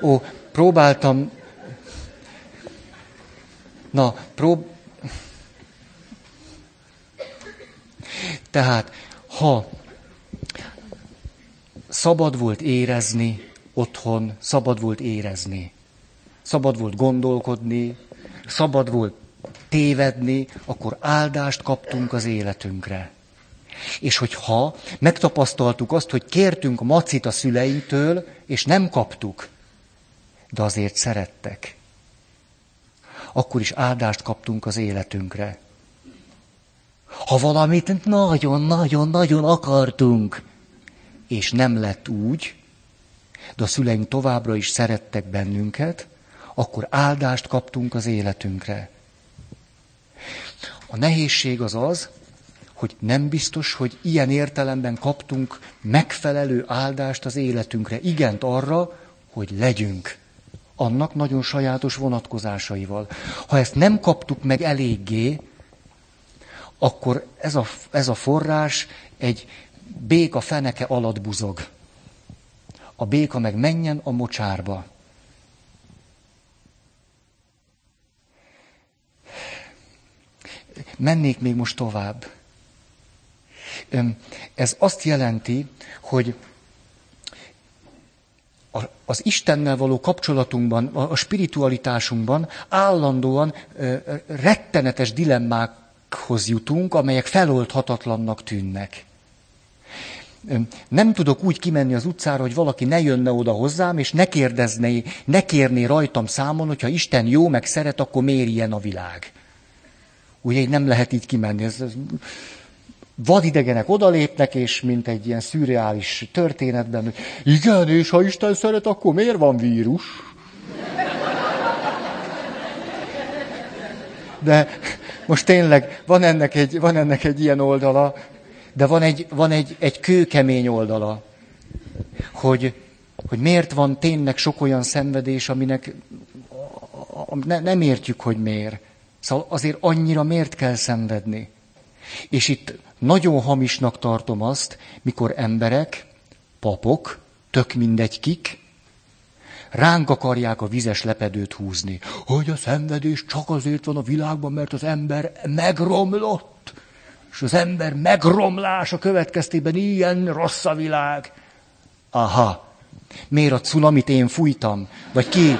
Ó, próbáltam... Na, prób... Tehát, ha szabad volt érezni otthon, szabad volt érezni, szabad volt gondolkodni, szabad volt tévedni, akkor áldást kaptunk az életünkre. És hogyha megtapasztaltuk azt, hogy kértünk macit a szüleinktől, és nem kaptuk, de azért szerettek, akkor is áldást kaptunk az életünkre. Ha valamit nagyon-nagyon-nagyon akartunk, és nem lett úgy, de a szüleink továbbra is szerettek bennünket, akkor áldást kaptunk az életünkre. A nehézség az az, hogy nem biztos, hogy ilyen értelemben kaptunk megfelelő áldást az életünkre. Igent arra, hogy legyünk. Annak nagyon sajátos vonatkozásaival. Ha ezt nem kaptuk meg eléggé, akkor ez a, ez a forrás egy béka feneke alatt buzog. A béka meg menjen a mocsárba. Mennék még most tovább. Ez azt jelenti, hogy az Istennel való kapcsolatunkban, a spiritualitásunkban állandóan rettenetes dilemmákhoz jutunk, amelyek feloldhatatlannak tűnnek. Nem tudok úgy kimenni az utcára, hogy valaki ne jönne oda hozzám, és ne kérdezné, ne kérné rajtam számon, hogyha Isten jó, meg szeret, akkor miért ilyen a világ. Ugye nem lehet így kimenni. Ez, ez, vadidegenek odalépnek, és mint egy ilyen szürreális történetben, hogy igen, és ha Isten szeret, akkor miért van vírus? De most tényleg van ennek egy, van ennek egy ilyen oldala, de van egy, van egy, egy kőkemény oldala, hogy, hogy miért van tényleg sok olyan szenvedés, aminek ne, nem értjük, hogy miért. Szóval azért annyira miért kell szenvedni. És itt nagyon hamisnak tartom azt, mikor emberek, papok, tök mindegy kik, ránk akarják a vizes lepedőt húzni. Hogy a szenvedés csak azért van a világban, mert az ember megromlott. És az ember megromlása következtében ilyen rossz a világ. Aha, miért a cunamit én fújtam? Vagy ki?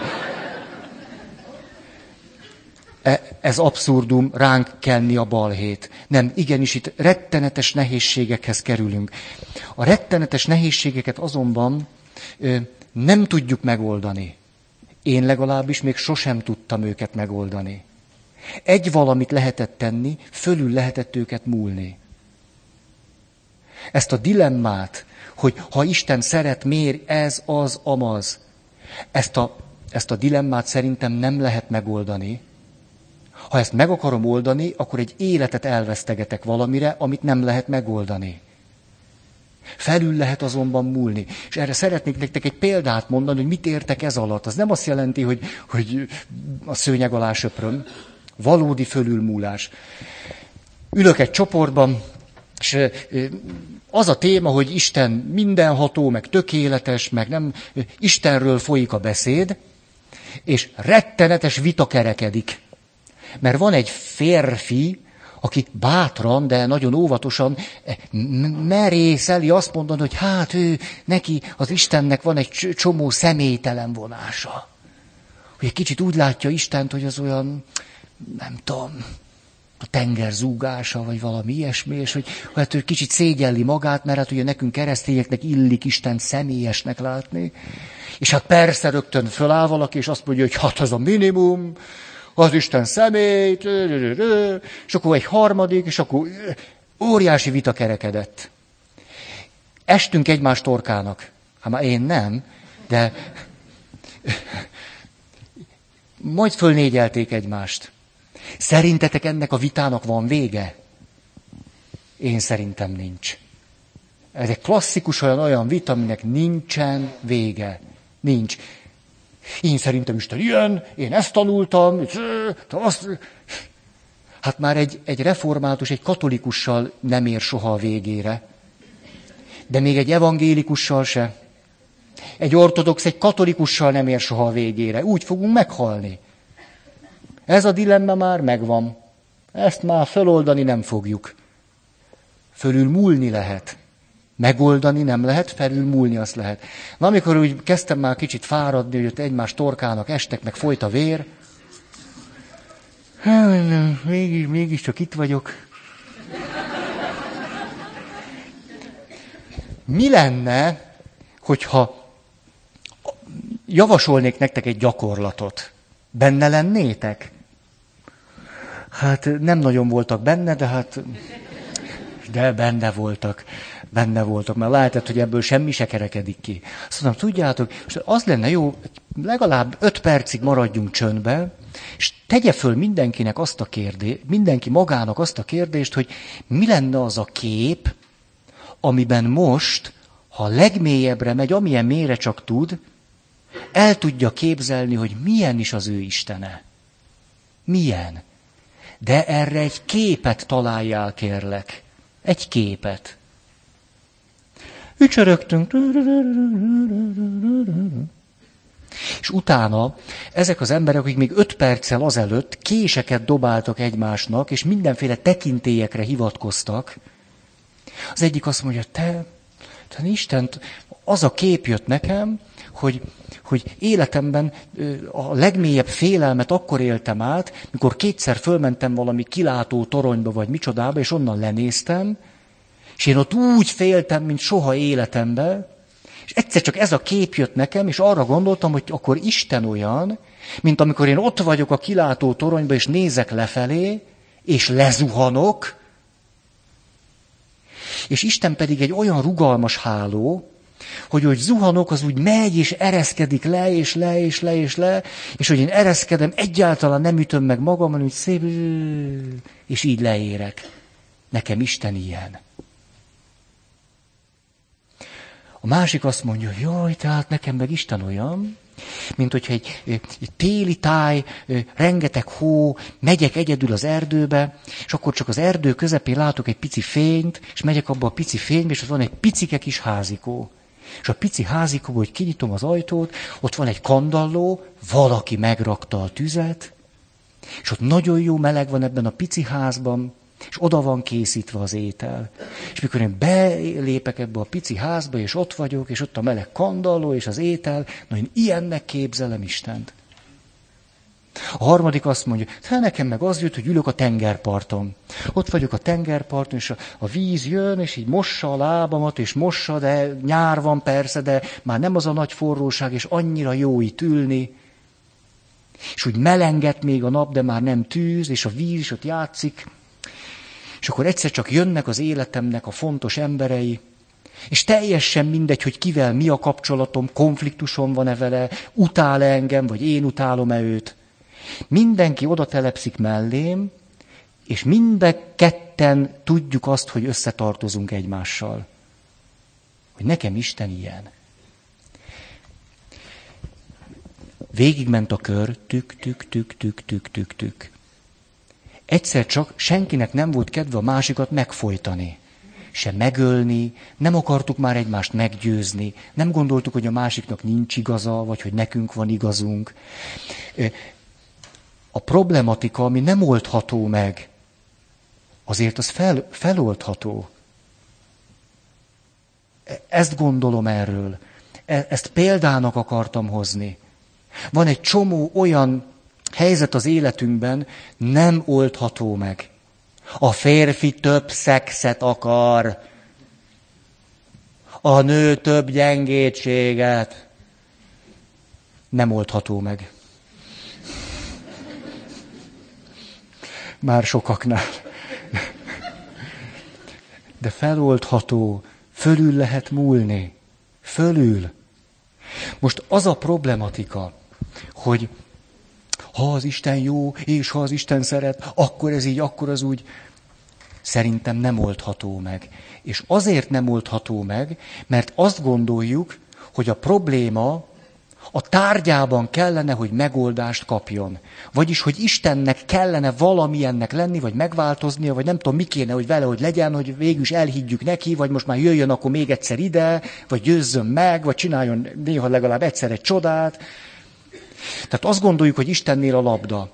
E, ez abszurdum, ránk kenni a balhét. Nem, igenis itt rettenetes nehézségekhez kerülünk. A rettenetes nehézségeket azonban nem tudjuk megoldani. Én legalábbis még sosem tudtam őket megoldani. Egy valamit lehetett tenni, fölül lehetett őket múlni. Ezt a dilemmát, hogy ha Isten szeret, miért ez, az, amaz, ezt a, ezt a dilemmát szerintem nem lehet megoldani, Ha ezt meg akarom oldani, akkor egy életet elvesztegetek valamire, amit nem lehet megoldani. Felül lehet azonban múlni. És erre szeretnék nektek egy példát mondani, hogy mit értek ez alatt. Az nem azt jelenti, hogy, hogy a szőnyeg alá söpröm. Valódi fölülmúlás. Ülök egy csoportban, és az a téma, hogy Isten mindenható, meg tökéletes, meg nem, Istenről folyik a beszéd, és rettenetes vita kerekedik. Mert van egy férfi, aki bátran, de nagyon óvatosan merészeli azt mondani, hogy hát ő, neki, az Istennek van egy csomó személytelen vonása. Hogy egy kicsit úgy látja Istent, hogy az olyan, nem tudom, a tenger zúgása, vagy valami ilyesmi, és hogy hát ő kicsit szégyelli magát, mert hát ugye nekünk keresztényeknek illik Isten személyesnek látni. És hát persze rögtön föláll valaki, és azt mondja, hogy hát az a minimum, az Isten szemét, és akkor egy harmadik, és akkor óriási vita kerekedett. Estünk egymás torkának. Hát már én nem, de majd fölnégyelték egymást. Szerintetek ennek a vitának van vége? Én szerintem nincs. Ez egy klasszikus olyan, olyan vita, aminek nincsen vége. Nincs. Én szerintem Isten ilyen, én ezt tanultam, azt... Hát már egy, egy református, egy katolikussal nem ér soha a végére. De még egy evangélikussal se. Egy ortodox, egy katolikussal nem ér soha a végére. Úgy fogunk meghalni. Ez a dilemma már megvan. Ezt már feloldani nem fogjuk. Fölül múlni lehet. Megoldani nem lehet, felül múlni azt lehet. Na, amikor úgy kezdtem már kicsit fáradni, hogy ott egymás torkának estek, meg folyt a vér, hát, mégis, mégis csak itt vagyok. Mi lenne, hogyha javasolnék nektek egy gyakorlatot? Benne lennétek? Hát nem nagyon voltak benne, de hát... De benne voltak benne voltak, mert lehetett, hogy ebből semmi se kerekedik ki. Azt mondom, tudjátok, és az lenne jó, legalább öt percig maradjunk csöndbe, és tegye föl mindenkinek azt a kérdést, mindenki magának azt a kérdést, hogy mi lenne az a kép, amiben most, ha legmélyebbre megy, amilyen mélyre csak tud, el tudja képzelni, hogy milyen is az ő Istene. Milyen. De erre egy képet találjál, kérlek. Egy képet. Ücsörögtünk. És utána ezek az emberek, akik még öt perccel azelőtt késeket dobáltak egymásnak, és mindenféle tekintélyekre hivatkoztak, az egyik azt mondja, te, te Isten, az a kép jött nekem, hogy, hogy életemben a legmélyebb félelmet akkor éltem át, mikor kétszer fölmentem valami kilátó toronyba, vagy micsodába, és onnan lenéztem, és én ott úgy féltem, mint soha életemben, és egyszer csak ez a kép jött nekem, és arra gondoltam, hogy akkor Isten olyan, mint amikor én ott vagyok a kilátó toronyba, és nézek lefelé, és lezuhanok, és Isten pedig egy olyan rugalmas háló, hogy hogy zuhanok, az úgy megy, és ereszkedik le, és le, és le, és le, és hogy én ereszkedem, egyáltalán nem ütöm meg magam, hanem úgy szép, és így leérek. Nekem Isten ilyen. A másik azt mondja, jaj, tehát nekem meg Isten olyan, mint hogyha egy, egy téli táj, rengeteg hó, megyek egyedül az erdőbe, és akkor csak az erdő közepén látok egy pici fényt, és megyek abba a pici fénybe, és ott van egy picike kis házikó. És a pici házikóból, hogy kinyitom az ajtót, ott van egy kandalló, valaki megrakta a tüzet, és ott nagyon jó meleg van ebben a pici házban, és oda van készítve az étel. És mikor én belépek ebbe a pici házba, és ott vagyok, és ott a meleg kandalló, és az étel, na én ilyennek képzelem Istent. A harmadik azt mondja, hát nekem meg az jött, hogy ülök a tengerparton. Ott vagyok a tengerparton, és a, a víz jön, és így mossa a lábamat, és mossa, de nyár van persze, de már nem az a nagy forróság, és annyira jó itt ülni. És úgy melenget még a nap, de már nem tűz, és a víz is ott játszik. És akkor egyszer csak jönnek az életemnek a fontos emberei, és teljesen mindegy, hogy kivel mi a kapcsolatom, konfliktusom van-e vele, utál-e engem, vagy én utálom-e őt. Mindenki oda telepszik mellém, és mind ketten tudjuk azt, hogy összetartozunk egymással. Hogy nekem Isten ilyen. Végigment a kör, tük, tük, tük, tük, tük, tük, tük. Egyszer csak senkinek nem volt kedve a másikat megfojtani. Se megölni, nem akartuk már egymást meggyőzni, nem gondoltuk, hogy a másiknak nincs igaza, vagy hogy nekünk van igazunk. A problematika, ami nem oldható meg, azért az fel, feloldható. Ezt gondolom erről. E, ezt példának akartam hozni. Van egy csomó olyan helyzet az életünkben, nem oldható meg. A férfi több szexet akar, a nő több gyengétséget. Nem oldható meg. Már sokaknál. De feloldható, fölül lehet múlni. Fölül. Most az a problematika, hogy ha az Isten jó, és ha az Isten szeret, akkor ez így, akkor az úgy. Szerintem nem oldható meg. És azért nem oldható meg, mert azt gondoljuk, hogy a probléma a tárgyában kellene, hogy megoldást kapjon. Vagyis, hogy Istennek kellene valamilyennek lenni, vagy megváltoznia, vagy nem tudom, mi kéne, hogy vele, hogy legyen, hogy végül is elhiggyük neki, vagy most már jöjjön akkor még egyszer ide, vagy győzzön meg, vagy csináljon néha legalább egyszer egy csodát. Tehát azt gondoljuk, hogy Istennél a labda.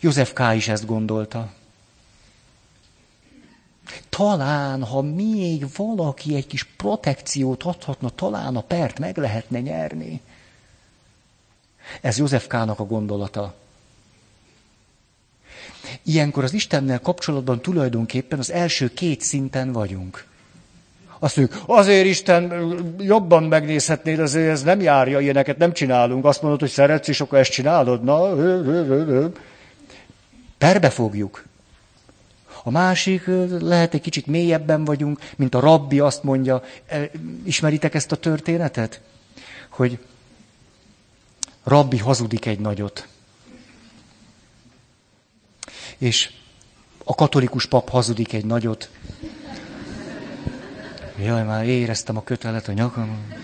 József K. is ezt gondolta. Talán, ha még valaki egy kis protekciót adhatna, talán a pert meg lehetne nyerni. Ez József K.-nak a gondolata. Ilyenkor az Istennel kapcsolatban tulajdonképpen az első két szinten vagyunk. Azt mondjuk, azért Isten jobban megnézhetnéd, azért ez nem járja, ilyeneket nem csinálunk. Azt mondod, hogy szeretsz, és akkor ezt csinálod. Na, perbe fogjuk. A másik, lehet egy kicsit mélyebben vagyunk, mint a rabbi azt mondja. E, ismeritek ezt a történetet? Hogy rabbi hazudik egy nagyot. És a katolikus pap hazudik egy nagyot. Jaj, már éreztem a kötelet a nyakam.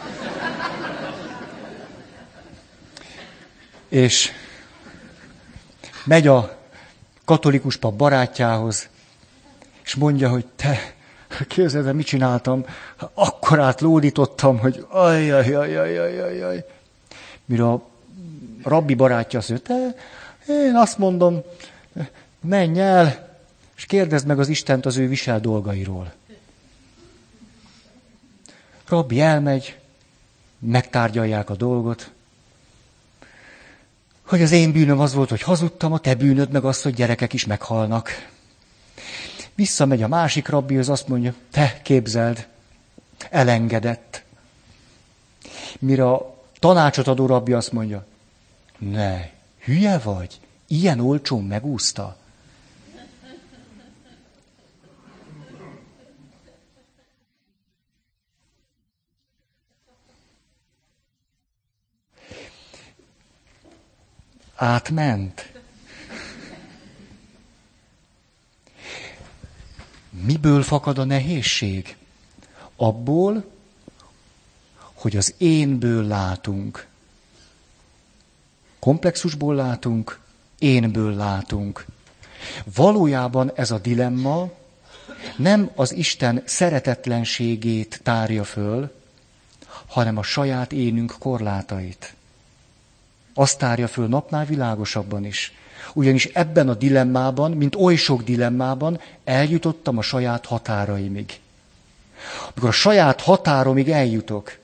És megy a katolikus pap barátjához, és mondja, hogy te, képzeld mit csináltam? Akkor átlódítottam, hogy ajjajajajajajaj. Mire a rabbi barátja azt mondja, te, én azt mondom, menj el, és kérdezd meg az Istent az ő visel dolgairól. Rabbi elmegy, megtárgyalják a dolgot, hogy az én bűnöm az volt, hogy hazudtam, a te bűnöd meg az, hogy gyerekek is meghalnak. Visszamegy a másik rabbi, az azt mondja, te képzeld, elengedett. Mire a tanácsot adó rabbi azt mondja, ne, hülye vagy? Ilyen olcsón megúszta? Átment. Miből fakad a nehézség? Abból, hogy az énből látunk. Komplexusból látunk, énből látunk. Valójában ez a dilemma nem az Isten szeretetlenségét tárja föl, hanem a saját énünk korlátait. Azt tárja föl napnál világosabban is. Ugyanis ebben a dilemmában, mint oly sok dilemmában, eljutottam a saját határaimig. Amikor a saját határomig eljutok,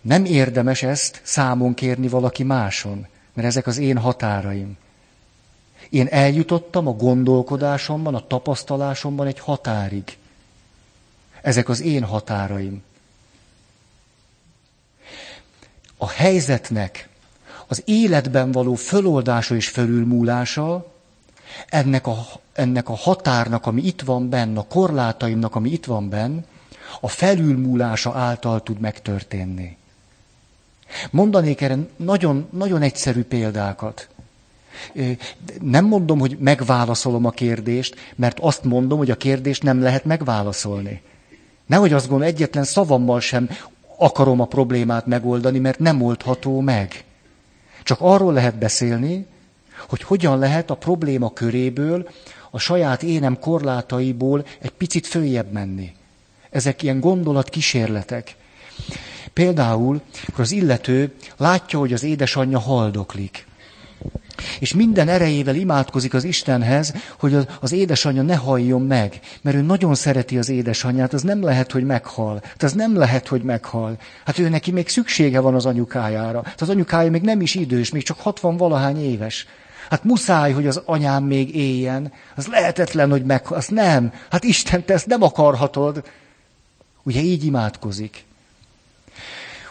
nem érdemes ezt számon kérni valaki máson, mert ezek az én határaim. Én eljutottam a gondolkodásomban, a tapasztalásomban egy határig. Ezek az én határaim. A helyzetnek az életben való föloldása és fölülmúlása, ennek a, ennek a határnak, ami itt van benne, a korlátaimnak, ami itt van benne, a felülmúlása által tud megtörténni. Mondanék erre nagyon, nagyon egyszerű példákat. Nem mondom, hogy megválaszolom a kérdést, mert azt mondom, hogy a kérdést nem lehet megválaszolni. Nehogy azt gondolom, egyetlen szavammal sem akarom a problémát megoldani, mert nem oldható meg. Csak arról lehet beszélni, hogy hogyan lehet a probléma köréből, a saját énem korlátaiból egy picit följebb menni. Ezek ilyen gondolatkísérletek. Például, akkor az illető látja, hogy az édesanyja haldoklik. És minden erejével imádkozik az Istenhez, hogy az, az édesanyja ne halljon meg, mert ő nagyon szereti az édesanyját, az nem lehet, hogy meghal. Hát az nem lehet, hogy meghal. Hát ő neki még szüksége van az anyukájára. Hát az anyukája még nem is idős, még csak 60 valahány éves. Hát muszáj, hogy az anyám még éljen. Az lehetetlen, hogy meg... Az nem. Hát Isten, te ezt nem akarhatod. Ugye így imádkozik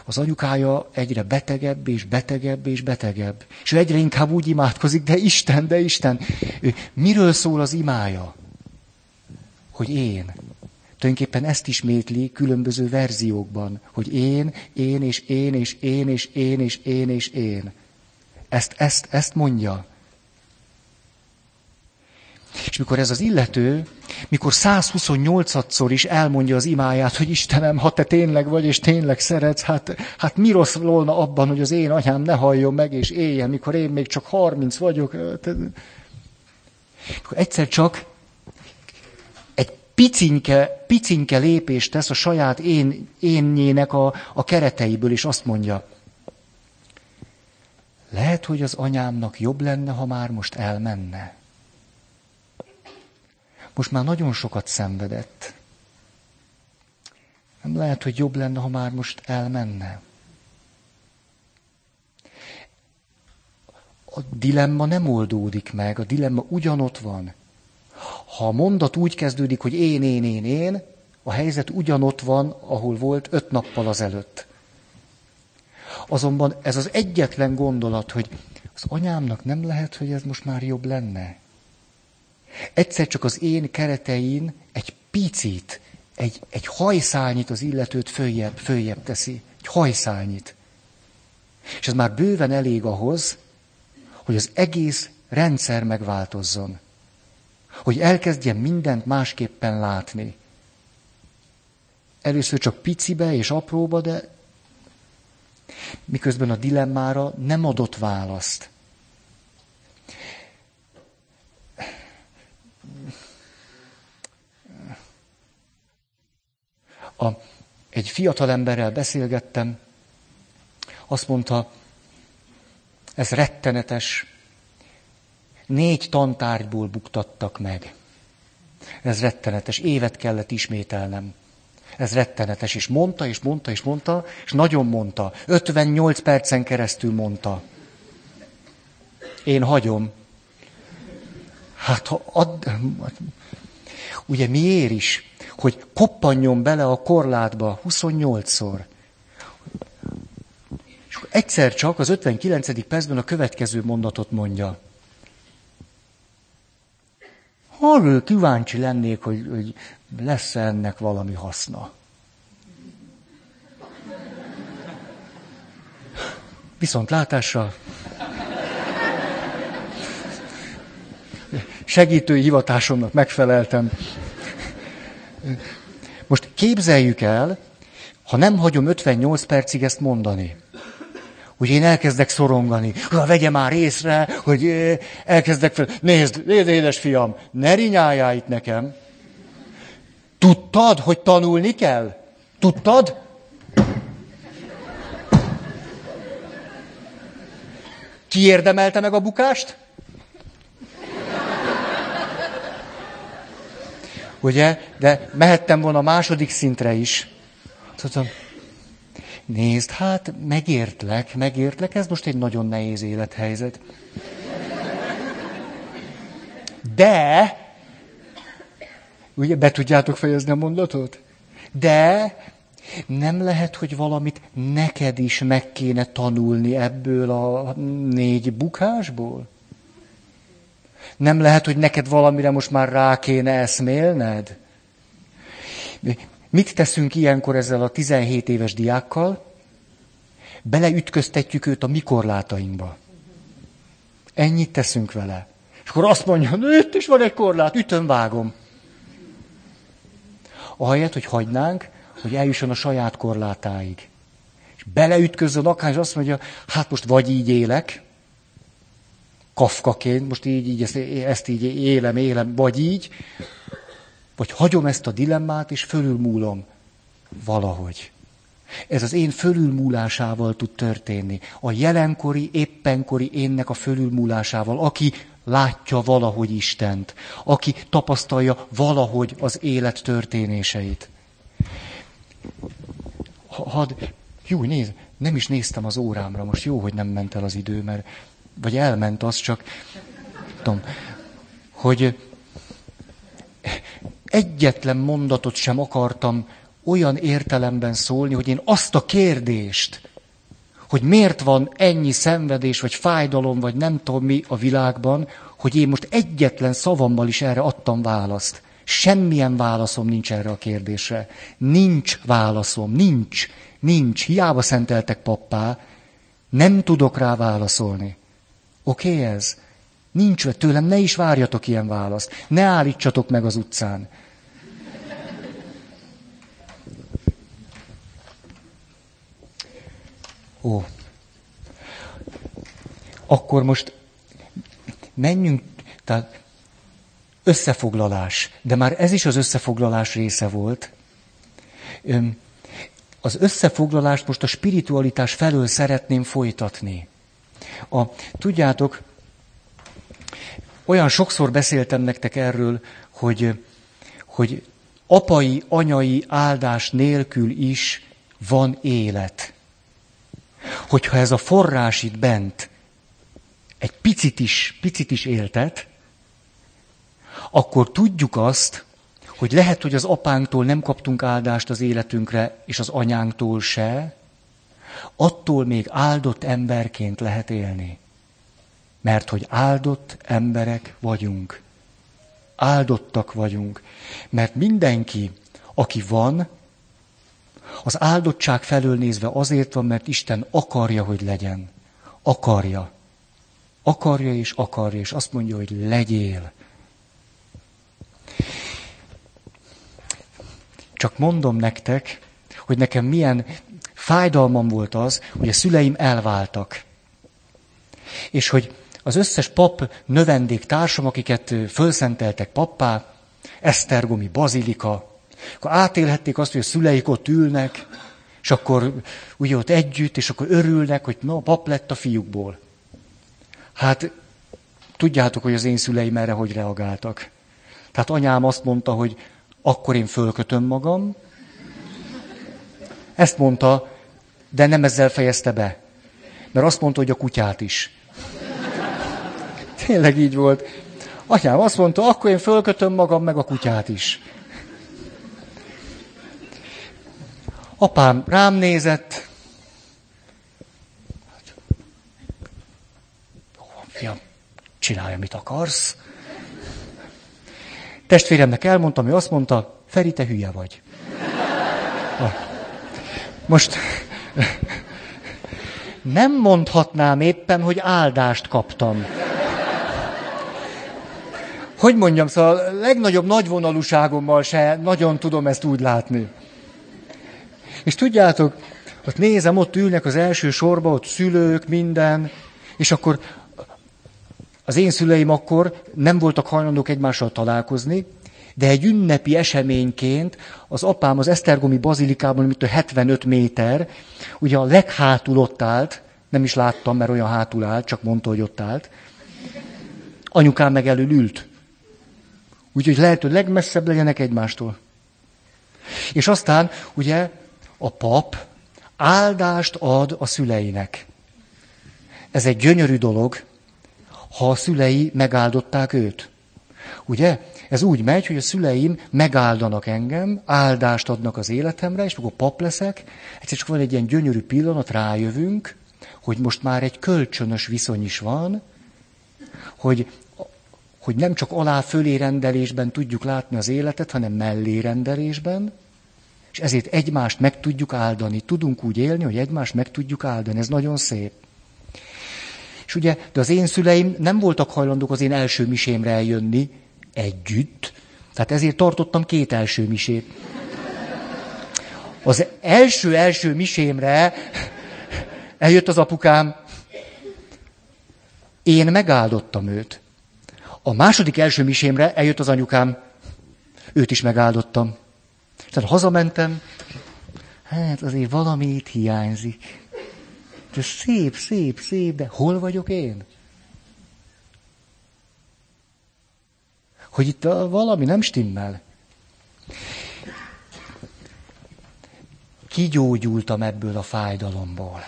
az anyukája egyre betegebb és betegebb és betegebb. És ő egyre inkább úgy imádkozik, de Isten, de Isten. Ő, miről szól az imája? Hogy én. Tulajdonképpen ezt ismétli különböző verziókban, hogy én, én és én és én és én és én és én. Ezt, ezt, ezt mondja. És mikor ez az illető, mikor 128-szor is elmondja az imáját, hogy Istenem, ha te tényleg vagy, és tényleg szeretsz, hát, hát mi rossz volna abban, hogy az én anyám ne halljon meg, és éljen, mikor én még csak 30 vagyok. Akkor egyszer csak egy picinke, picinke lépést tesz a saját én, énjének a, a kereteiből, és azt mondja, lehet, hogy az anyámnak jobb lenne, ha már most elmenne most már nagyon sokat szenvedett. Nem lehet, hogy jobb lenne, ha már most elmenne. A dilemma nem oldódik meg, a dilemma ugyanott van. Ha a mondat úgy kezdődik, hogy én, én, én, én, a helyzet ugyanott van, ahol volt öt nappal az előtt. Azonban ez az egyetlen gondolat, hogy az anyámnak nem lehet, hogy ez most már jobb lenne. Egyszer csak az én keretein egy picit, egy, egy hajszálnyit az illetőt följebb, följebb teszi. Egy hajszálnyit. És ez már bőven elég ahhoz, hogy az egész rendszer megváltozzon. Hogy elkezdjen mindent másképpen látni. Először csak picibe és apróba, de miközben a dilemmára nem adott választ. A, egy fiatal emberrel beszélgettem, azt mondta, ez rettenetes, négy tantárgyból buktattak meg. Ez rettenetes, évet kellett ismételnem. Ez rettenetes, és mondta, és mondta, és mondta, és nagyon mondta. 58 percen keresztül mondta. Én hagyom. Hát ha ad... Ugye miért is? Hogy koppanjon bele a korlátba 28-szor. És egyszer csak az 59. percben a következő mondatot mondja. Arról kíváncsi lennék, hogy, hogy lesz ennek valami haszna. Viszont látásra segítői hivatásomnak megfeleltem. Most képzeljük el, ha nem hagyom 58 percig ezt mondani, hogy én elkezdek szorongani, ha vegye már észre, hogy elkezdek fel, nézd, nézd, édes fiam, ne rinyáljál itt nekem. Tudtad, hogy tanulni kell? Tudtad? Ki érdemelte meg a bukást? Ugye? De mehettem volna a második szintre is. Tudtam, nézd, hát megértlek, megértlek, ez most egy nagyon nehéz élethelyzet. De, ugye be tudjátok fejezni a mondatot? De nem lehet, hogy valamit neked is meg kéne tanulni ebből a négy bukásból? Nem lehet, hogy neked valamire most már rá kéne eszmélned? Mit teszünk ilyenkor ezzel a 17 éves diákkal? Beleütköztetjük őt a mi korlátainkba. Ennyit teszünk vele. És akkor azt mondja, itt is van egy korlát, ütöm, vágom. Ahelyett, hogy hagynánk, hogy eljusson a saját korlátáig. És beleütközön akár, és azt mondja, hát most vagy így élek, kafkaként, most így, így ezt, ezt így élem, élem, vagy így, vagy hagyom ezt a dilemmát, és fölülmúlom valahogy. Ez az én fölülmúlásával tud történni. A jelenkori, éppenkori énnek a fölülmúlásával, aki látja valahogy Istent, aki tapasztalja valahogy az élet történéseit. Hadd, jó, nézd, nem is néztem az órámra, most jó, hogy nem ment el az idő, mert, vagy elment az csak, tudom, hogy egyetlen mondatot sem akartam olyan értelemben szólni, hogy én azt a kérdést, hogy miért van ennyi szenvedés, vagy fájdalom, vagy nem tudom mi a világban, hogy én most egyetlen szavammal is erre adtam választ. Semmilyen válaszom nincs erre a kérdésre. Nincs válaszom, nincs, nincs. Hiába szenteltek pappá, nem tudok rá válaszolni. Oké okay, ez? Nincs, tőlem ne is várjatok ilyen választ. Ne állítsatok meg az utcán. Ó. Akkor most menjünk, tehát összefoglalás. De már ez is az összefoglalás része volt. Az összefoglalást most a spiritualitás felől szeretném folytatni. A, tudjátok, olyan sokszor beszéltem nektek erről, hogy, hogy apai, anyai áldás nélkül is van élet. Hogyha ez a forrás itt bent egy picit is, picit is éltet, akkor tudjuk azt, hogy lehet, hogy az apánktól nem kaptunk áldást az életünkre, és az anyánktól se, attól még áldott emberként lehet élni. Mert hogy áldott emberek vagyunk. Áldottak vagyunk. Mert mindenki, aki van, az áldottság felől nézve azért van, mert Isten akarja, hogy legyen. Akarja. Akarja és akarja, és azt mondja, hogy legyél. Csak mondom nektek, hogy nekem milyen fájdalmam volt az, hogy a szüleim elváltak. És hogy az összes pap növendék társam, akiket fölszenteltek pappá, Esztergomi bazilika, akkor átélhették azt, hogy a szüleik ott ülnek, és akkor ugye ott együtt, és akkor örülnek, hogy na, pap lett a fiúkból. Hát tudjátok, hogy az én szüleim erre hogy reagáltak. Tehát anyám azt mondta, hogy akkor én fölkötöm magam. Ezt mondta, de nem ezzel fejezte be. Mert azt mondta, hogy a kutyát is. Tényleg így volt. Anyám azt mondta, akkor én fölkötöm magam, meg a kutyát is. Apám rám nézett. Fiam, csinálja, mit akarsz. Testvéremnek elmondtam, ő azt mondta, Feri, te hülye vagy. Most nem mondhatnám éppen, hogy áldást kaptam. Hogy mondjam, szóval a legnagyobb nagyvonalúságommal se nagyon tudom ezt úgy látni. És tudjátok, ott nézem, ott ülnek az első sorba, ott szülők, minden, és akkor az én szüleim akkor nem voltak hajlandók egymással találkozni, de egy ünnepi eseményként az apám az Esztergomi bazilikában, mint a 75 méter, ugye a leghátul ott állt, nem is láttam, mert olyan hátul állt, csak mondta, hogy ott állt. Anyukám meg elől ült. Úgyhogy lehet, hogy legmesszebb legyenek egymástól. És aztán ugye a pap áldást ad a szüleinek. Ez egy gyönyörű dolog, ha a szülei megáldották őt. Ugye? Ez úgy megy, hogy a szüleim megáldanak engem, áldást adnak az életemre, és akkor pap leszek, egyszer csak van egy ilyen gyönyörű pillanat, rájövünk, hogy most már egy kölcsönös viszony is van, hogy, hogy nem csak alá-fölé rendelésben tudjuk látni az életet, hanem mellé rendelésben, és ezért egymást meg tudjuk áldani. Tudunk úgy élni, hogy egymást meg tudjuk áldani. Ez nagyon szép. És ugye, de az én szüleim nem voltak hajlandók az én első misémre eljönni együtt, tehát ezért tartottam két első misét. Az első-első misémre eljött az apukám, én megáldottam őt. A második első misémre eljött az anyukám, őt is megáldottam. Tehát hazamentem, hát azért valami hiányzik. De szép, szép, szép, de hol vagyok én? Hogy itt valami nem stimmel. Kigyógyultam ebből a fájdalomból.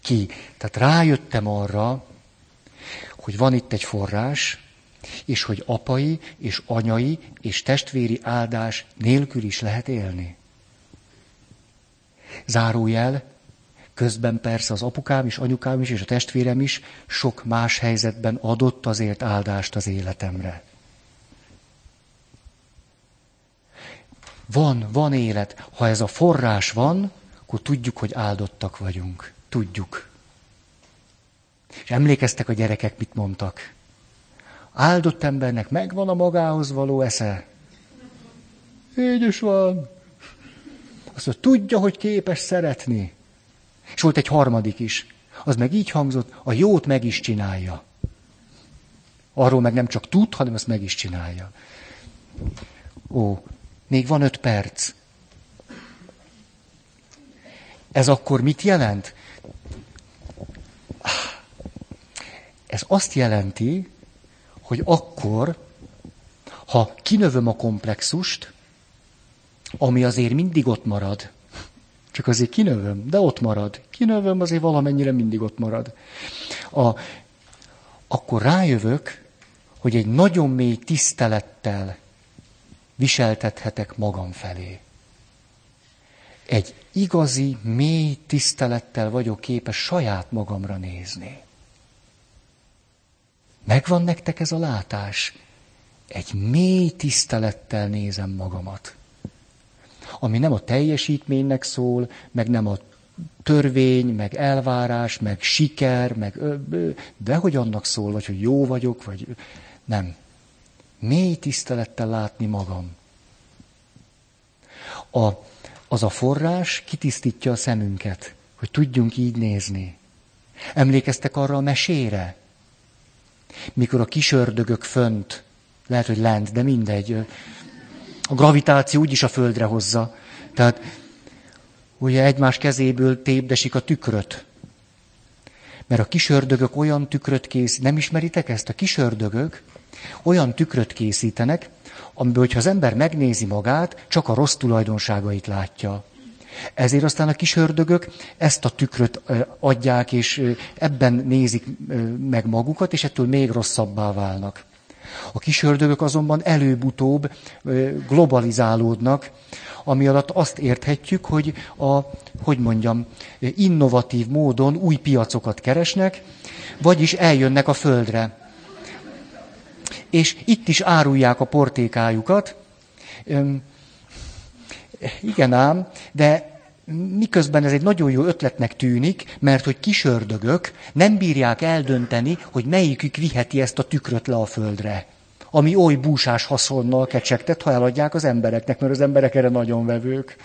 Ki. Tehát rájöttem arra, hogy van itt egy forrás, és hogy apai és anyai és testvéri áldás nélkül is lehet élni. Zárójel, közben persze az apukám is, anyukám is és a testvérem is sok más helyzetben adott azért áldást az életemre. Van, van élet. Ha ez a forrás van, akkor tudjuk, hogy áldottak vagyunk. Tudjuk. És emlékeztek a gyerekek, mit mondtak? Áldott embernek megvan a magához való esze. Így is van. Azt mondja, tudja, hogy képes szeretni. És volt egy harmadik is. Az meg így hangzott, a jót meg is csinálja. Arról meg nem csak tud, hanem azt meg is csinálja. Ó, még van öt perc. Ez akkor mit jelent? Ez azt jelenti, hogy akkor, ha kinövöm a komplexust, ami azért mindig ott marad, csak azért kinövöm, de ott marad. Kinövöm, azért valamennyire mindig ott marad. A, akkor rájövök, hogy egy nagyon mély tisztelettel viseltethetek magam felé. Egy igazi, mély tisztelettel vagyok képes saját magamra nézni. Megvan nektek ez a látás? Egy mély tisztelettel nézem magamat. Ami nem a teljesítménynek szól, meg nem a törvény, meg elvárás, meg siker, meg de hogy annak szól, vagy hogy jó vagyok, vagy nem. Mély tisztelettel látni magam. A, az a forrás kitisztítja a szemünket, hogy tudjunk így nézni. Emlékeztek arra a mesére? Mikor a kisördögök fönt, lehet, hogy lent, de mindegy, a gravitáció úgyis a földre hozza. Tehát ugye egymás kezéből tépdesik a tükröt. Mert a kisördögök olyan tükröt készít, nem ismeritek ezt? A kisördögök olyan tükröt készítenek, amiből, hogyha az ember megnézi magát, csak a rossz tulajdonságait látja. Ezért aztán a kis ördögök ezt a tükröt adják, és ebben nézik meg magukat, és ettől még rosszabbá válnak. A kis ördögök azonban előbb-utóbb globalizálódnak, ami alatt azt érthetjük, hogy a, hogy mondjam, innovatív módon új piacokat keresnek, vagyis eljönnek a földre és itt is árulják a portékájukat. Igen ám, de miközben ez egy nagyon jó ötletnek tűnik, mert hogy kisördögök nem bírják eldönteni, hogy melyikük viheti ezt a tükröt le a földre. Ami oly búsás haszonnal kecsegtet, ha eladják az embereknek, mert az emberek erre nagyon vevők.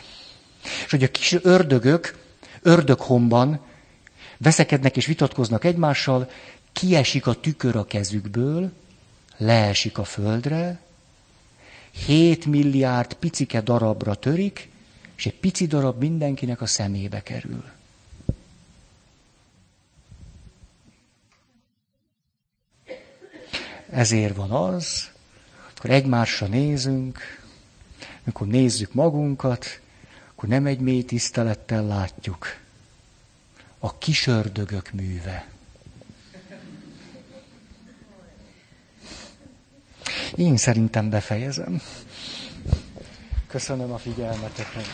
És hogy a kis ördögök ördöghomban veszekednek és vitatkoznak egymással, kiesik a tükör a kezükből, leesik a földre, 7 milliárd picike darabra törik, és egy pici darab mindenkinek a szemébe kerül. Ezért van az, akkor egymásra nézünk, amikor nézzük magunkat, akkor nem egy mély tisztelettel látjuk. A kisördögök műve. Én szerintem befejezem. Köszönöm a figyelmeteket.